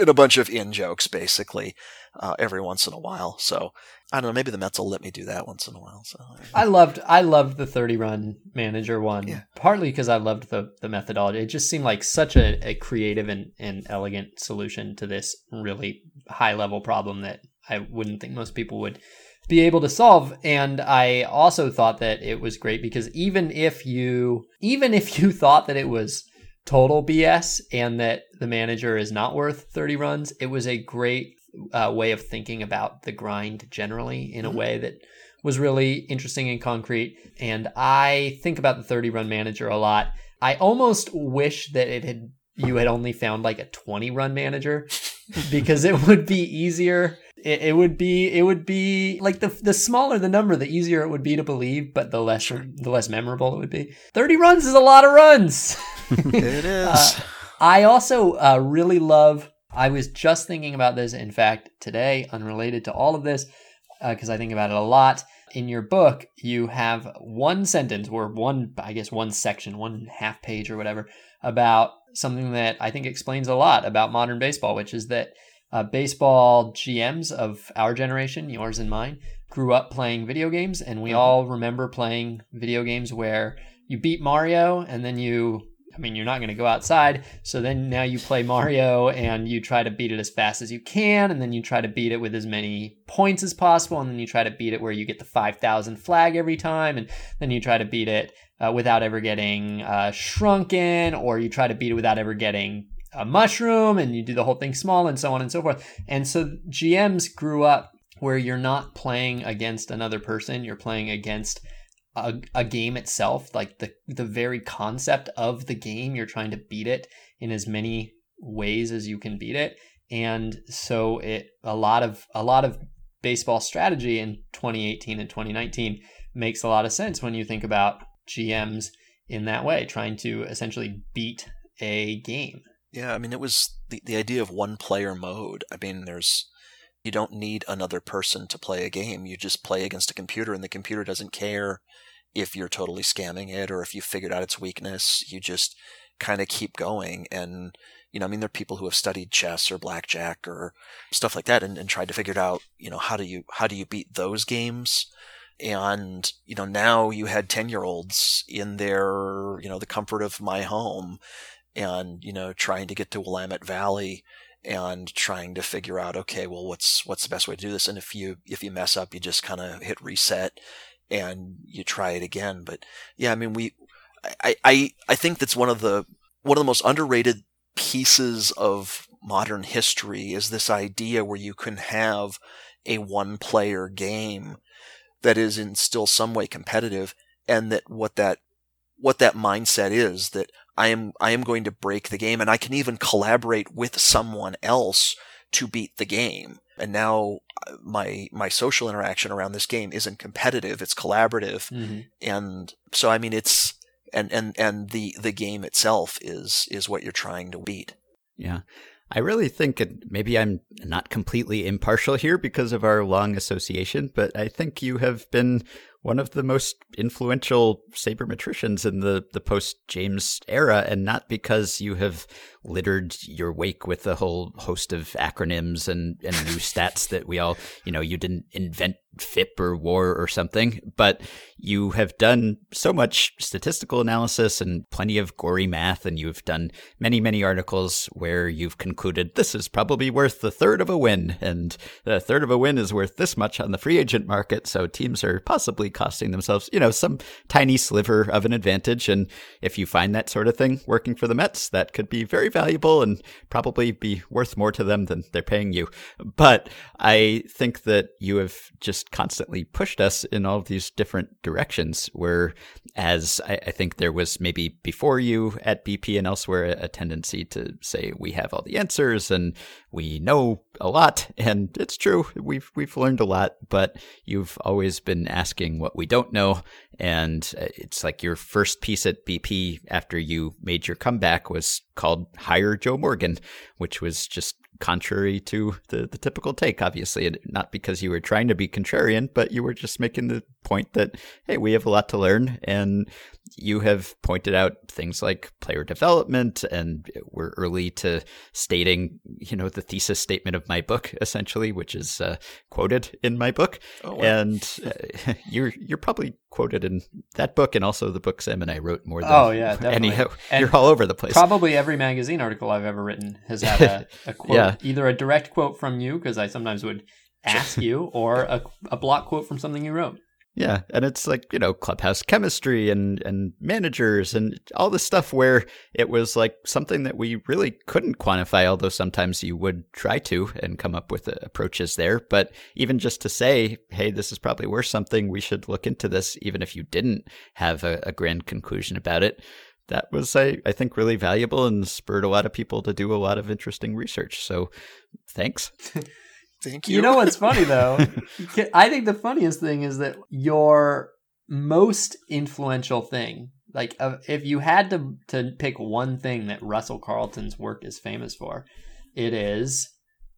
in a bunch of in jokes basically uh, every once in a while. So I don't know. Maybe the Mets will let me do that once in a while. So I loved I loved the thirty run manager one. Yeah. Partly because I loved the the methodology. It just seemed like such a, a creative and, and elegant solution to this really high level problem that I wouldn't think most people would be able to solve. And i also thought that it was great because even if you even if you thought that it was total bs and that the manager is not worth 30 runs it was a great uh, way of thinking about the grind generally in a mm-hmm. way that was really interesting and concrete. And i think about the 30 run manager a lot. I almost wish that it had you had only found like a 20 run manager because it would be easier it, it, would be it would be like the the smaller the number the easier it would be to believe but the less the less memorable it would be. 30 runs is a lot of runs! It is. Uh, i also uh, really love i was just thinking about this in fact today unrelated to all of this because uh, i think about it a lot. In your book you have one sentence or one i guess one section one half page or whatever about something that i think explains a lot about modern baseball which is that uh, baseball GMs of our generation, yours and mine, grew up playing video games, and we mm-hmm. all remember playing video games where you beat Mario and then you I mean, you're not going to go outside. So then now you play Mario and you try to beat it as fast as you can. And then you try to beat it with as many points as possible. And then you try to beat it where you get the 5,000 flag every time. And then you try to beat it uh, without ever getting uh, shrunken, or you try to beat it without ever getting a mushroom. And you do the whole thing small and so on and so forth. And so GMs grew up where you're not playing against another person, you're playing against a, a game itself, like the the very concept of the game, you're trying to beat it in as many ways as you can beat it. And so it a lot of a lot of baseball strategy in 2018 and 2019 makes a lot of sense when you think about GMs in that way, trying to essentially beat a game. Yeah, I mean, it was the, the idea of one player mode. I mean, there's you don't need another person to play a game. You just play against a computer, and the computer doesn't care if you're totally scamming it or if you figured out its weakness. You just kind of keep going. And, you know, I mean, there are people who have studied chess or blackjack or stuff like that and, and tried to figure out, you know, how do you, how do you beat those games? And, you know, now you had 10 year olds in their, you know, the comfort of my home and, you know, trying to get to Willamette Valley and trying to figure out okay well what's what's the best way to do this? And if you if you mess up you just kind of hit reset and you try it again. But yeah i mean we I, I i think that's one of the one of the most underrated pieces of modern history is this idea where you can have a one player game that is in still some way competitive and that what that what that mindset is that I am I am going to break the game and I can even collaborate with someone else to beat the game. And now uh, my my social interaction around this game isn't competitive, it's collaborative. Mm-hmm. And so I mean it's and and and the the game itself is is what you're trying to beat. Yeah. I really think it, maybe I'm not completely impartial here because of our long association, but I think you have been one of the most influential sabermetricians in the, the post James era, and not because you have littered your wake with a whole host of acronyms and, and new stats that we all, you know, you didn't invent FIP or WAR or something, but you have done so much statistical analysis and plenty of gory math, and you've done many, many articles where you've concluded this is probably worth the third of a win, and the third of a win is worth this much on the free agent market, so teams are possibly costing themselves, you know, some tiny sliver of an advantage. And if you find that sort of thing working for the Mets, that could be very valuable and probably be worth more to them than they're paying you. But I think that you have just constantly pushed us in all of these different directions where as I, I think there was maybe before you at BP and elsewhere a tendency to say we have all the answers and we know a lot and it's true we've we've learned a lot but you've always been asking what we don't know and uh, it's like your first piece at BP after you made your comeback was called hire Joe Morgan which was just contrary to the, the typical take, obviously. Not because you were trying to be contrarian, but you were just making the point that, hey, we have a lot to learn. And you have pointed out things like player development, and we're early to stating, you know, the thesis statement of my book, essentially, which is uh, quoted in my book. Oh, wow. And uh, you're you're probably quoted in that book and also the book Sam and I wrote more than oh yeah definitely. Any, and you're all over the place. Probably every magazine article I've ever written has had a, a quote, yeah. either a direct quote from you because I sometimes would ask you, or a, a block quote from something you wrote. Yeah, and it's like, you know, clubhouse chemistry and and managers and all this stuff where it was like something that we really couldn't quantify although sometimes you would try to and come up with uh, approaches there, but even just to say, hey, this is probably worth something, we should look into this even if you didn't have a, a grand conclusion about it. That was, I, I think, really valuable and spurred a lot of people to do a lot of interesting research. So, thanks. Thank you. You know what's funny though? I think the funniest thing is that your most influential thing, like uh, if you had to to pick one thing that Russell Carleton's work is famous for, it is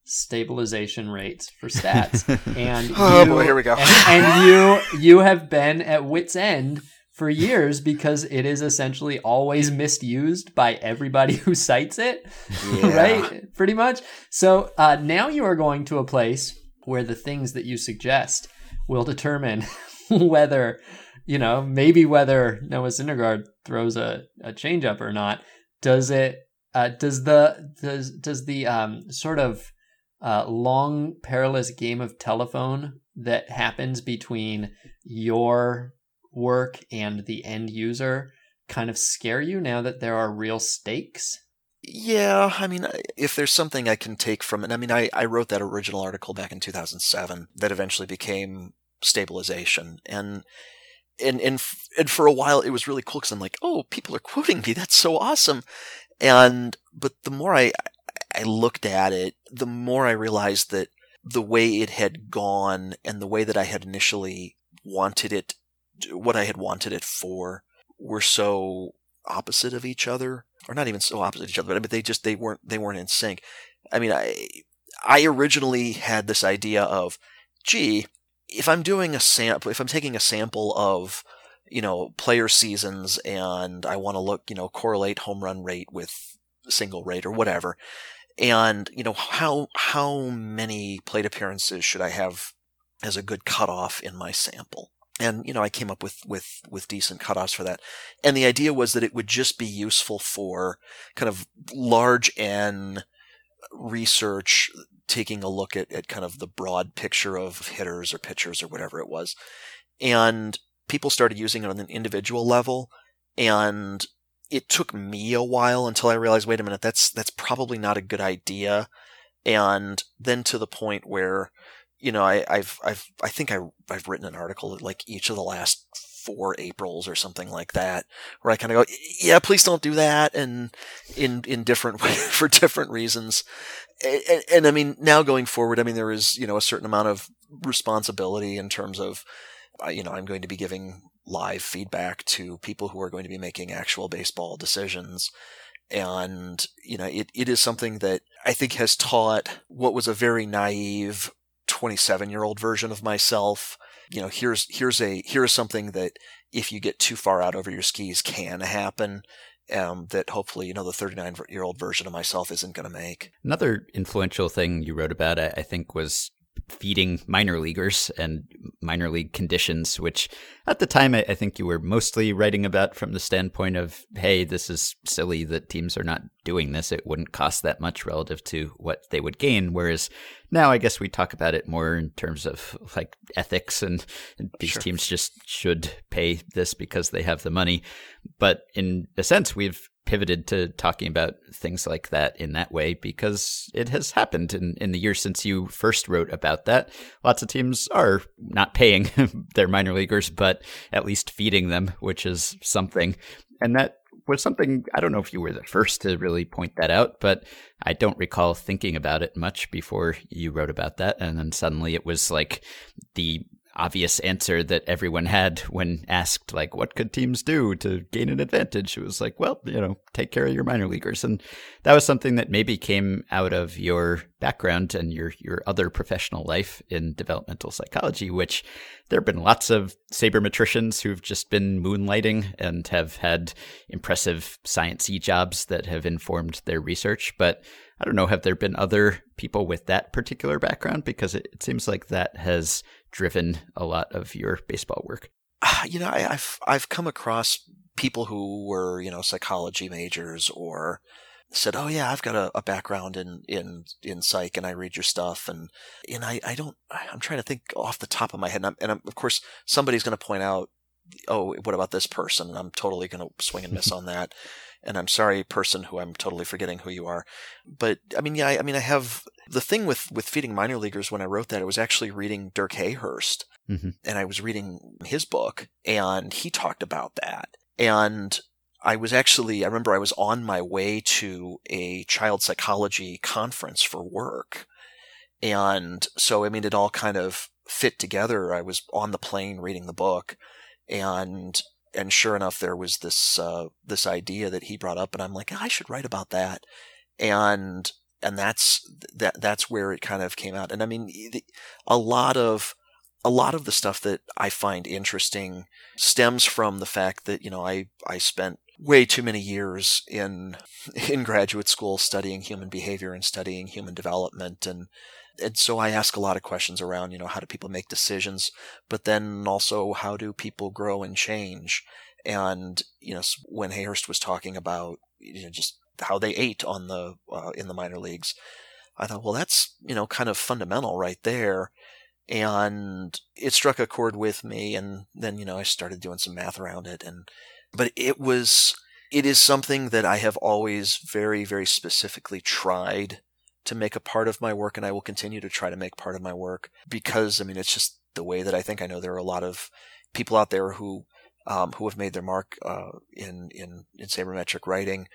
stabilization rates for stats. And oh you, boy, here we go. And, and you you have been at wits end for years because it is essentially always misused by everybody who cites it, yeah. right? Pretty much. So uh, now you are going to a place where the things that you suggest will determine whether you know, maybe whether Noah Syndergaard throws a, a changeup or not, does it uh, does the does does the um, sort of uh, long perilous game of telephone that happens between your work and the end user kind of scare you now that there are real stakes? Yeah, I mean, if there's something I can take from it, I mean, I, I wrote that original article back in 2007 that eventually became stabilization, and and and and for a while it was really cool because I'm like, oh, people are quoting me, that's so awesome, and but the more I I looked at it, the more I realized that the way it had gone and the way that I had initially wanted it, what I had wanted it for, were so opposite of each other, or not even so opposite of each other, but they just they weren't they weren't in sync. I mean, I I originally had this idea of, gee, if I'm doing a sample, if I'm taking a sample of you know player seasons and I want to look, you know, correlate home run rate with single rate or whatever, and you know how how many plate appearances should I have as a good cutoff in my sample? And you know I came up with with with decent cutoffs for that, and the idea was that it would just be useful for kind of large N research taking a look at, at kind of the broad picture of hitters or pitchers or whatever it was. And people started using it on an individual level. And it took me a while until I realized, wait a minute, that's that's probably not a good idea. And then to the point where, you know, I, I've I've I think I I've written an article like each of the last four Aprils or something like that, where I kind of go, yeah, please don't do that, and in in different for different reasons. And, and, and, I mean, now going forward, I mean, there is you know a certain amount of responsibility in terms of, you know, I'm going to be giving live feedback to people who are going to be making actual baseball decisions. And, you know, it, it is something that I think has taught what was a very naive 27 year old version of myself. You know, here's, here's a, here's something that if you get too far out over your skis can happen. Um, that hopefully, you know, the 39 year old version of myself isn't going to make. Another influential thing you wrote about, I think, was feeding minor leaguers and minor league conditions, which at the time I, I, think you were mostly writing about from the standpoint of, hey, this is silly that teams are not doing this. It wouldn't cost that much relative to what they would gain. Whereas now I guess we talk about it more in terms of like ethics and, and these sure. teams just should pay this because they have the money. But in a sense, we've pivoted to talking about things like that in that way because it has happened in, in the years since you first wrote about that. Lots of teams are not paying their minor leaguers, but at least feeding them, which is something. And that was something, I don't know if you were the first to really point that out, but I don't recall thinking about it much before you wrote about that. And then suddenly it was like the obvious answer that everyone had when asked like what could teams do to gain an advantage? It was like well you know take care of your minor leaguers. And that was something that maybe came out of your background and your your other professional life in developmental psychology which there have been lots of sabermetricians who've just been moonlighting and have had impressive sciencey jobs that have informed their research. But I don't know, have there been other people with that particular background? Because it, it seems like that has driven a lot of your baseball work? Ah, you know, I, have I've come across people who were you know psychology majors or said, "Oh yeah, I've got a, a, background in in in psych, and I read your stuff." And and I I don't I'm trying to think off the top of my head, and, I'm, and I'm, of course somebody's going to point out, "Oh, what about this person?" And I'm totally going to swing and miss on that. And I'm sorry, person who I'm totally forgetting who you are. But I mean, yeah, I, I mean, I have the thing with with feeding minor leaguers when I wrote that, I was actually reading Dirk Hayhurst, mm-hmm. and I was reading his book, and he talked about that. And I was actually, I remember I was on my way to a child psychology conference for work. And so, I mean, it all kind of fit together. I was on the plane reading the book, and and sure enough, there was this uh, this idea that he brought up, and I'm like, I should write about that. And and that's that that's where it kind of came out. And I mean, a lot of a lot of the stuff that I find interesting stems from the fact that you know I I spent way too many years in in graduate school studying human behavior and studying human development and and so I ask a lot of questions around, you know, how do people make decisions, but then also how do people grow and change? And you know, when Hayhurst was talking about you know just how they ate on the uh, in the minor leagues, I thought, well, that's you know kind of fundamental right there. And it struck a chord with me, and then you know I started doing some math around it, and but it was it is something that I have always very very specifically tried to make a part of my work, and I will continue to try to make part of my work because I mean it's just the way that I think. I know there are a lot of people out there who um, who have made their mark uh, in in in sabermetric writing,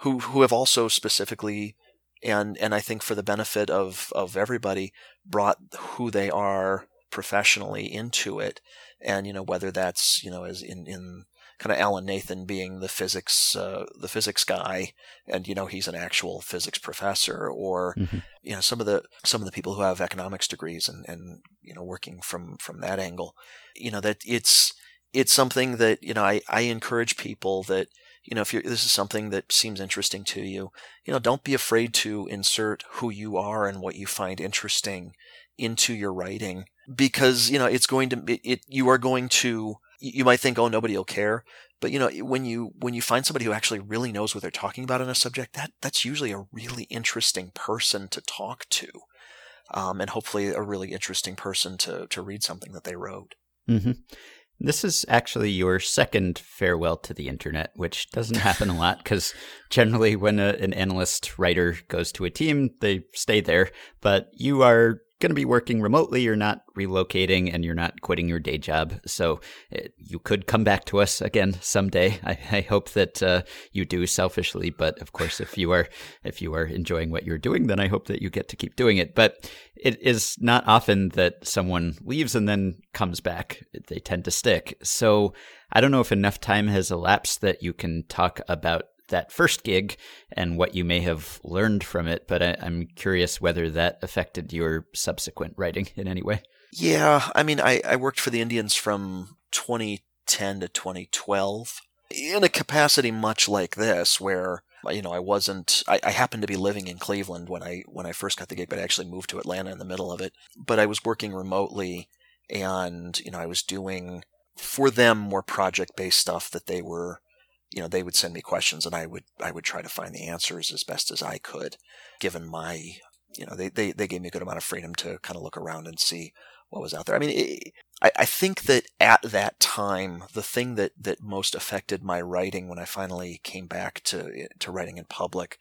who who have also specifically and and I think for the benefit of of everybody brought who they are professionally into it, and you know whether that's you know as in in kind of Alan Nathan being the physics uh, the physics guy, and you know he's an actual physics professor, or mm-hmm. you know some of the some of the people who have economics degrees and and you know working from from that angle, you know that it's it's something that you know I I encourage people that you know if you this is something that seems interesting to you, you know don't be afraid to insert who you are and what you find interesting into your writing because you know it's going to it, it you are going to you might think, oh, nobody will care. But you know, when you when you find somebody who actually really knows what they're talking about on a subject, that that's usually a really interesting person to talk to, um, and hopefully a really interesting person to to read something that they wrote. Mm-hmm. This is actually your second farewell to the internet, which doesn't happen a lot because generally, when a, an analyst writer goes to a team, they stay there. But you are going to be working remotely, you're not relocating, and you're not quitting your day job. So it, eh, you could come back to us again someday. I, I hope that uh, you do selfishly, but of course, if you are if you are enjoying what you're doing, then I hope that you get to keep doing it. But it is not often that someone leaves and then comes back. They tend to stick. So I don't know if enough time has elapsed that you can talk about that first gig and what you may have learned from it, but I, am curious whether that affected your subsequent writing in any way. Yeah, I mean, I, I worked for the Indians from 2010 to 2012 in a capacity much like this, where you know I wasn't. I, I happened to be living in Cleveland when I when I first got the gig, but I actually moved to Atlanta in the middle of it. But I was working remotely, and you know I was doing for them more project based stuff that they were you know they would send me questions and i would i would try to find the answers as best as i could given my you know they they, they gave me a good amount of freedom to kind of look around and see what was out there. I mean it, I, I think that at that time the thing that that most affected my writing when i finally came back to to writing in public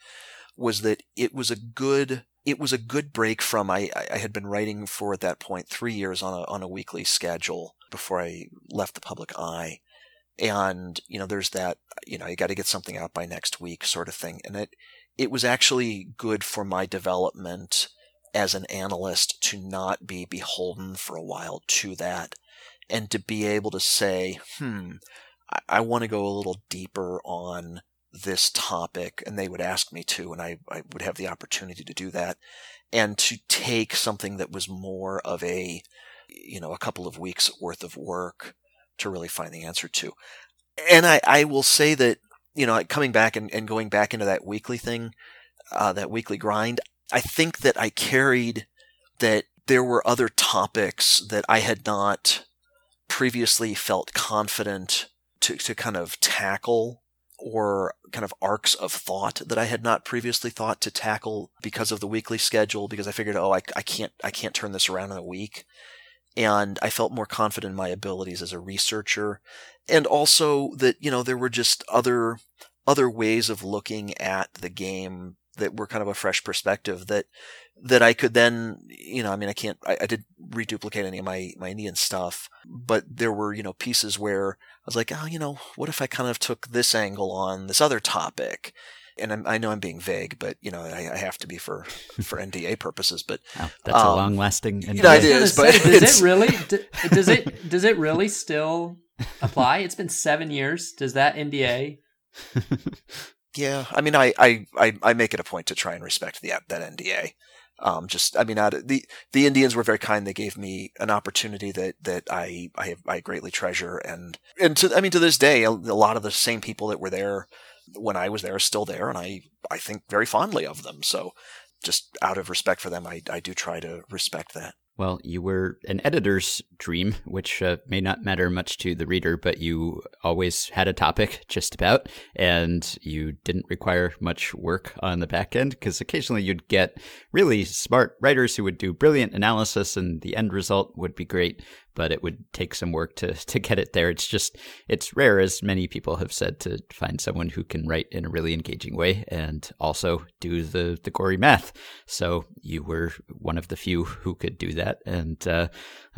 was that it was a good it was a good break from I, I had been writing for at that point three years on a on a weekly schedule before I left the public eye and you know there's that you know you got to get something out by next week sort of thing and it it was actually good for my development as an analyst to not be beholden for a while to that and to be able to say hmm i, I want to go a little deeper on this topic and they would ask me to and I, I would have the opportunity to do that and to take something that was more of a you know a couple of weeks worth of work to really find the answer to. And I, I will say that, you know, coming back and, and going back into that weekly thing, uh, that weekly grind, I think that I carried that there were other topics that I had not previously felt confident to, to kind of tackle or kind of arcs of thought that I had not previously thought to tackle because of the weekly schedule because I figured oh I, I can't I can't turn this around in a week and I felt more confident in my abilities as a researcher. And also that you know there were just other other ways of looking at the game that were kind of a fresh perspective that that I could then you know I mean I can't I, I did reduplicate any of my my Indian stuff but there were you know pieces where I was like oh you know what if I kind of took this angle on this other topic and I'm, i know I'm being vague, but you know I, I have to be for for NDA purposes. But oh, that's um, a long lasting. You know, it is. But say, does it really? Does it does it really still apply? It's been seven years. Does that NDA? yeah, I mean, I, I I I make it a point to try and respect the that NDA. Um, just, I mean, the the Indians were very kind. They gave me an opportunity that that I I, I greatly treasure, and and to, I mean, to this day, a, a lot of the same people that were there when I was there still there, and I I think very fondly of them. So, just out of respect for them, I I do try to respect that. Well, you were an editor's dream, which uh, may not matter much to the reader, but you always had a topic just about, and you didn't require much work on the back end because occasionally you'd get really smart writers who would do brilliant analysis, and the end result would be great but it would take some work to to get it there. It's just it's rare, as many people have said, to find someone who can write in a really engaging way and also do the the gory math. So you were one of the few who could do that, and uh,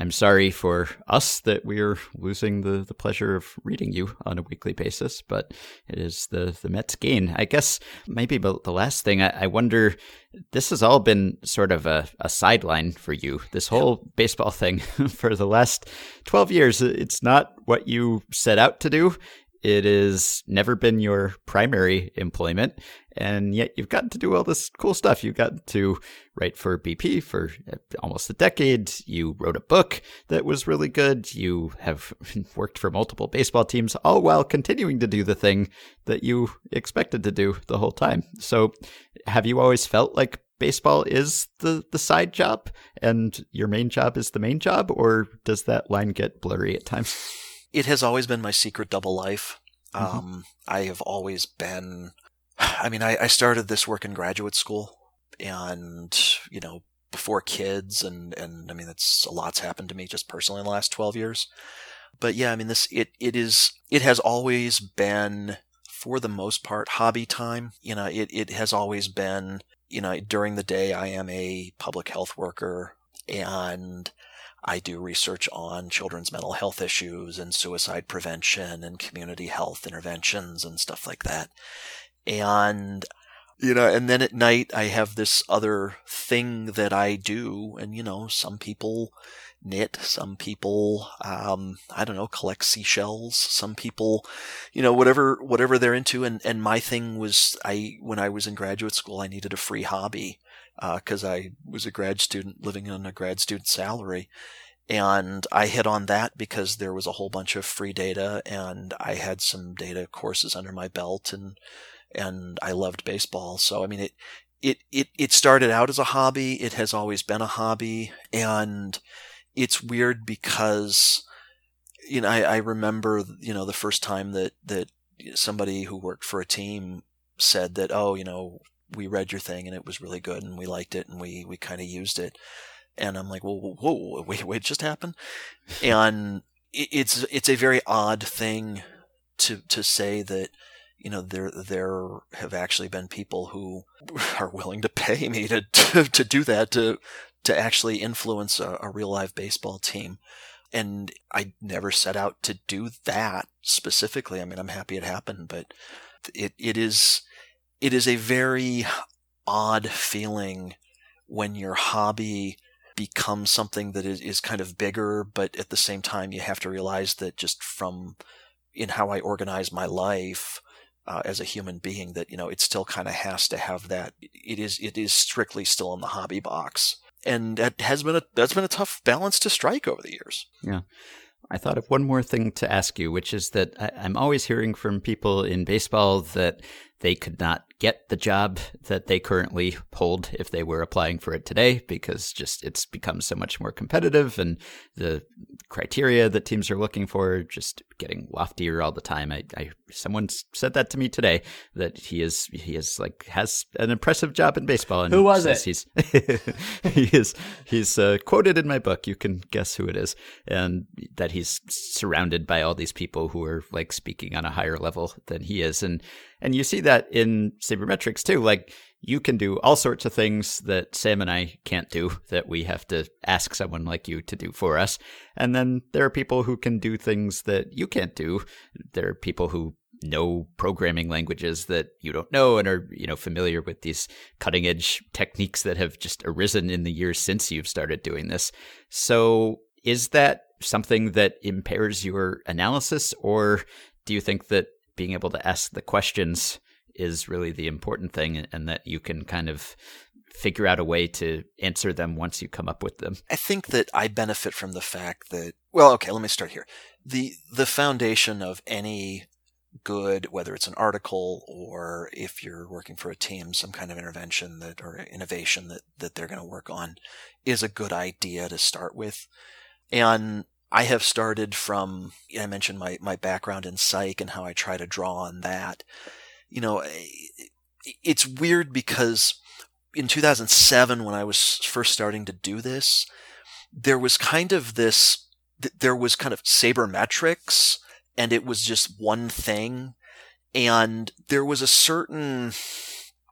I'm sorry for us that we are losing the the pleasure of reading you on a weekly basis, but it is the the Mets gain. I guess maybe the last thing I, I wonder this has all been sort of a, a sideline for you. This whole baseball thing for the last 12 years, it's not what you set out to do. It has never been your primary employment. And yet you've gotten to do all this cool stuff. You've gotten to write for BP for uh, almost a decade. You wrote a book that was really good. You have worked for multiple baseball teams, all while continuing to do the thing that you expected to do the whole time. So have you always felt like baseball is the, the side job and your main job is the main job? Or does that line get blurry at times? It has always been my secret double life. Mm-hmm. Um, I have always been I mean, I, I started this work in graduate school and, you know, before kids and, and I mean, it's a lot's happened to me just personally in the last 12 years. But yeah, I mean, this, it, it is, it has always been for the most part hobby time. You know, it, it has always been, you know, during the day, I am a public health worker and I do research on children's mental health issues and suicide prevention and community health interventions and stuff like that. And you know and then at night i have this other thing that i do and you know some people knit some people um, i don't know collect seashells some people you know whatever whatever they're into. And and my thing was i when i was in graduate school i needed a free hobby because uh, i was a grad student living on a grad student salary and I hit on that because there was a whole bunch of free data and I had some data courses under my belt and and I loved baseball. So I mean it it it it started out as a hobby. It has always been a hobby, and it's weird because you know I, I remember you know the first time that that somebody who worked for a team said that oh you know we read your thing and it was really good and we liked it and we we kind of used it. And I'm like whoa whoa, whoa wait wait just happened? And it's it's a very odd thing to to say that you know there there have actually been people who are willing to pay me to to, to do that to to actually influence a, a real live baseball team. And I never set out to do that specifically. I mean, I'm happy it happened, but it it is it is a very odd feeling when your hobby becomes something that is, is kind of bigger, but at the same time you have to realize that just from in how I organize my life, uh, as a human being that you know it still kind of has to have that it is it is strictly still in the hobby box. And that has been a that's been a tough balance to strike over the years. Yeah. I thought of one more thing to ask you, which is that I'm always hearing from people in baseball that they could not get the job that they currently hold if they were applying for it today because just it's become so much more competitive and the criteria that teams are looking for just getting loftier all the time. I, I someone said that to me today that he is he is like has an impressive job in baseball. And who was it? He's he is he's uh, quoted in my book. You can guess who it is, and that he's surrounded by all these people who are like speaking on a higher level than he is, and and you see that in sabermetrics too. Like you can do all sorts of things that Sam and I can't do that we have to ask someone like you to do for us. And then there are people who can do things that you can't do. There are people who know programming languages that you don't know and are, you know, familiar with these cutting edge techniques that have just arisen in the years since you've started doing this. So is that something that impairs your analysis or do you think that being able to ask the questions is really the important thing and that you can kind of figure out a way to answer them once you come up with them? I think that I benefit from the fact that well, okay, let me start here. The the foundation of any good, whether it's an article or if you're working for a team, some kind of intervention that or innovation that, that they're going to work on is a good idea to start with. And I have started from, I mentioned my, my background in psych and how I try to draw on that. You know, eh, it's weird because in 2007, when I was first starting to do this, there was kind of this, there was kind of sabermetrics and it was just one thing. And there was a certain,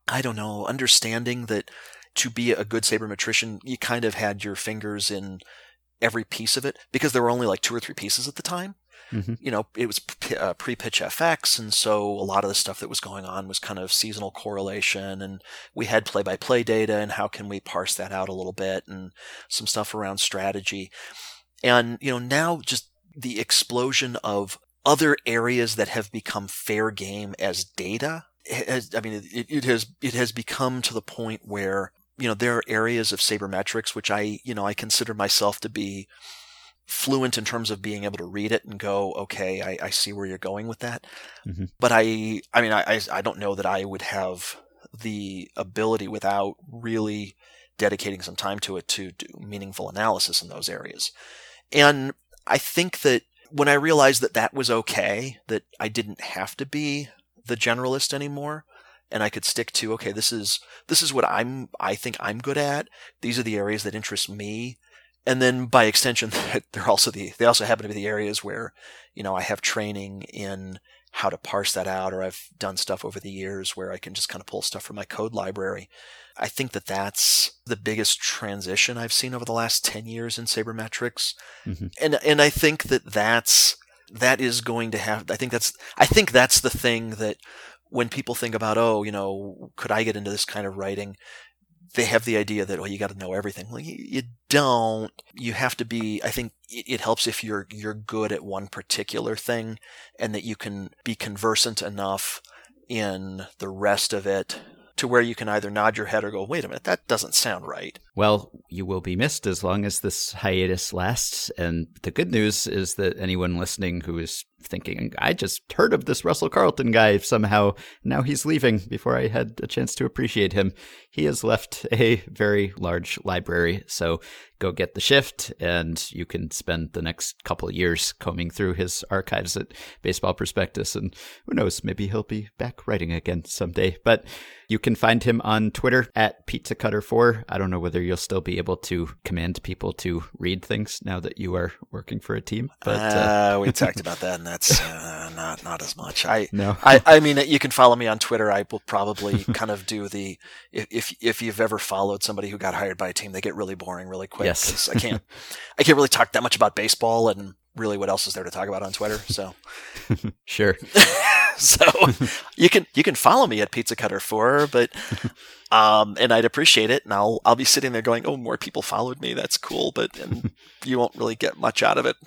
I don't know, understanding that to be a good sabermetrician, you kind of had your fingers in every piece of it because there were only like two or three pieces at the time. Mm-hmm. You know, it was uh, pre pitch FX, and so a lot of the stuff that was going on was kind of seasonal correlation, and we had play by play data, and how can we parse that out a little bit, and some stuff around strategy. And, you know, now just the explosion of other areas that have become fair game as data has, I mean, it, it has it has become to the point where you know, there are areas of sabermetrics which I, you know, I consider myself to be fluent in terms of being able to read it and go, okay, I, I see where you're going with that. Mm-hmm. But I, I mean, I, I don't know that I would have the ability without really dedicating some time to it to do meaningful analysis in those areas. And I think that when I realized that that was okay, that I didn't have to be the generalist anymore, and I could stick to okay this is this is what I'm I think I'm good at these are the areas that interest me and then by extension they're also the they also happen to be the areas where you know I have training in how to parse that out or I've done stuff over the years where I can just kind of pull stuff from my code library I think that that's the biggest transition I've seen over the last 10 years in sabermetrics mm-hmm. and and I think that that's that is going to have I think that's I think that's the thing that when people think about, oh, you know, could I get into this kind of writing? They have the idea that, oh, you got to know everything. Well, you, you, don't. You have to be. I think it, it helps if you're you're good at one particular thing, and that you can be conversant enough in the rest of it to where you can either nod your head or go, wait a minute, that doesn't sound right. Well, you will be missed as long as this hiatus lasts. And the good news is that anyone listening who is thinking, I just heard of this Russell Carleton guy somehow, now he's leaving before I had a chance to appreciate him. He has left a very large library. So go get the shift and you can spend the next couple of years combing through his archives at Baseball Prospectus. And who knows, maybe he'll be back writing again someday. But you can find him on Twitter at pizza cutter 4 I don't know whether you'll still be able to command people to read things now that you are working for a team. But uh, uh, we talked about that, and that's uh, not not as much. I no. I, I mean, you can follow me on Twitter. I will probably kind of do the if if you've ever followed somebody who got hired by a team, they get really boring really quick. Yes, I can't I can't really talk that much about baseball and really what else is there to talk about on Twitter? So sure. so you can you can follow me at Pizza Cutter Four, but um, and I'd appreciate it, and I'll I'll be sitting there going, oh, more people followed me. That's cool, but and you won't really get much out of it.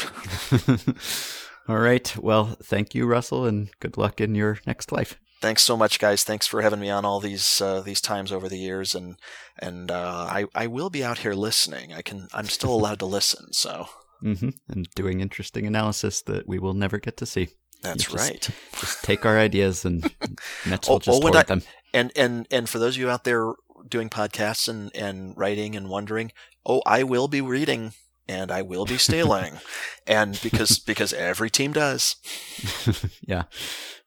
All right. Well, thank you, Russell, and good luck in your next life. Thanks so much, guys. Thanks for having me on all these uh, these times over the years, and and uh, I I will be out here listening. I can I'm still allowed to listen, so. Mm-hmm. And doing interesting analysis that we will never get to see. That's just, right. Just take our ideas and Mets will oh, just oh, hoard I, them. And and and for those of you out there doing podcasts and and writing and wondering, oh, I will be reading and I will be stealing, and because because every team does. yeah.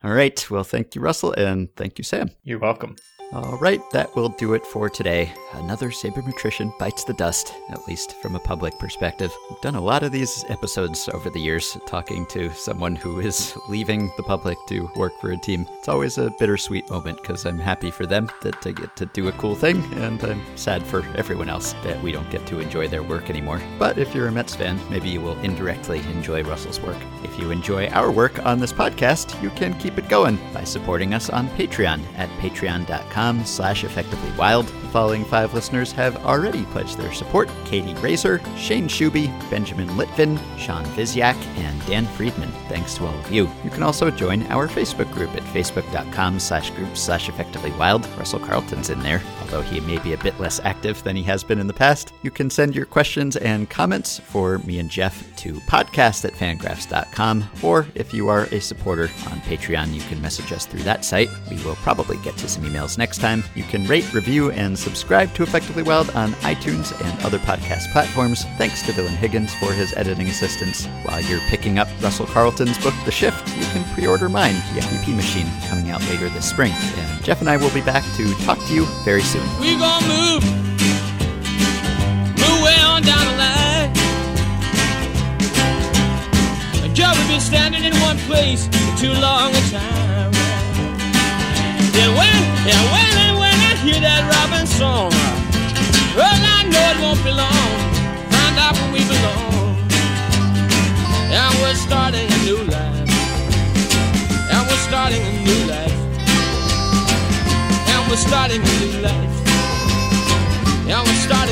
All right. Well, thank you, Russell, and thank you, Sam. You're welcome. All right, that will do it for today. Another sabermetrician bites the dust, at least from a public perspective. We've done a lot of these episodes over the years, talking to someone who is leaving the public to work for a team. It's always a bittersweet moment because I'm happy for them that they get to do a cool thing, and I'm sad for everyone else that we don't get to enjoy their work anymore. But if you're a Mets fan, maybe you will indirectly enjoy Russell's work. If you enjoy our work on this podcast, you can keep it going by supporting us on Patreon at patreon.com patreon.com slash effectivelywild. The following five listeners have already pledged their support. Katie Razor, Shane Shuby, Benjamin Litvin, Sean Viziak, and Dan Friedman. Thanks to all of you. You can also join our Facebook group at facebook.com slash group slash effectivelywild. Russell Carleton's in there. Although he may be a bit less active than he has been in the past. You can send your questions and comments for me and Jeff to podcast at fangraphs.com, or if you are a supporter on Patreon, you can message us through that site. We will probably get to some emails next time. You can rate, review, and subscribe to Effectively Wild on iTunes and other podcast platforms. Thanks to Dylan Higgins for his editing assistance. While you're picking up Russell Carleton's book, The Shift, you can pre order mine, The MVP Machine, coming out later this spring. And Jeff and I will be back to talk to you very soon. We gonna move, move way on down the line. Joe, we've been standing in one place for too long a time. Yeah, when, yeah, when and when I hear that Robin song, well, I know it won't be long. Find out where we belong. And we're starting a new life. And we're starting a new life. Starting a new life. And we're starting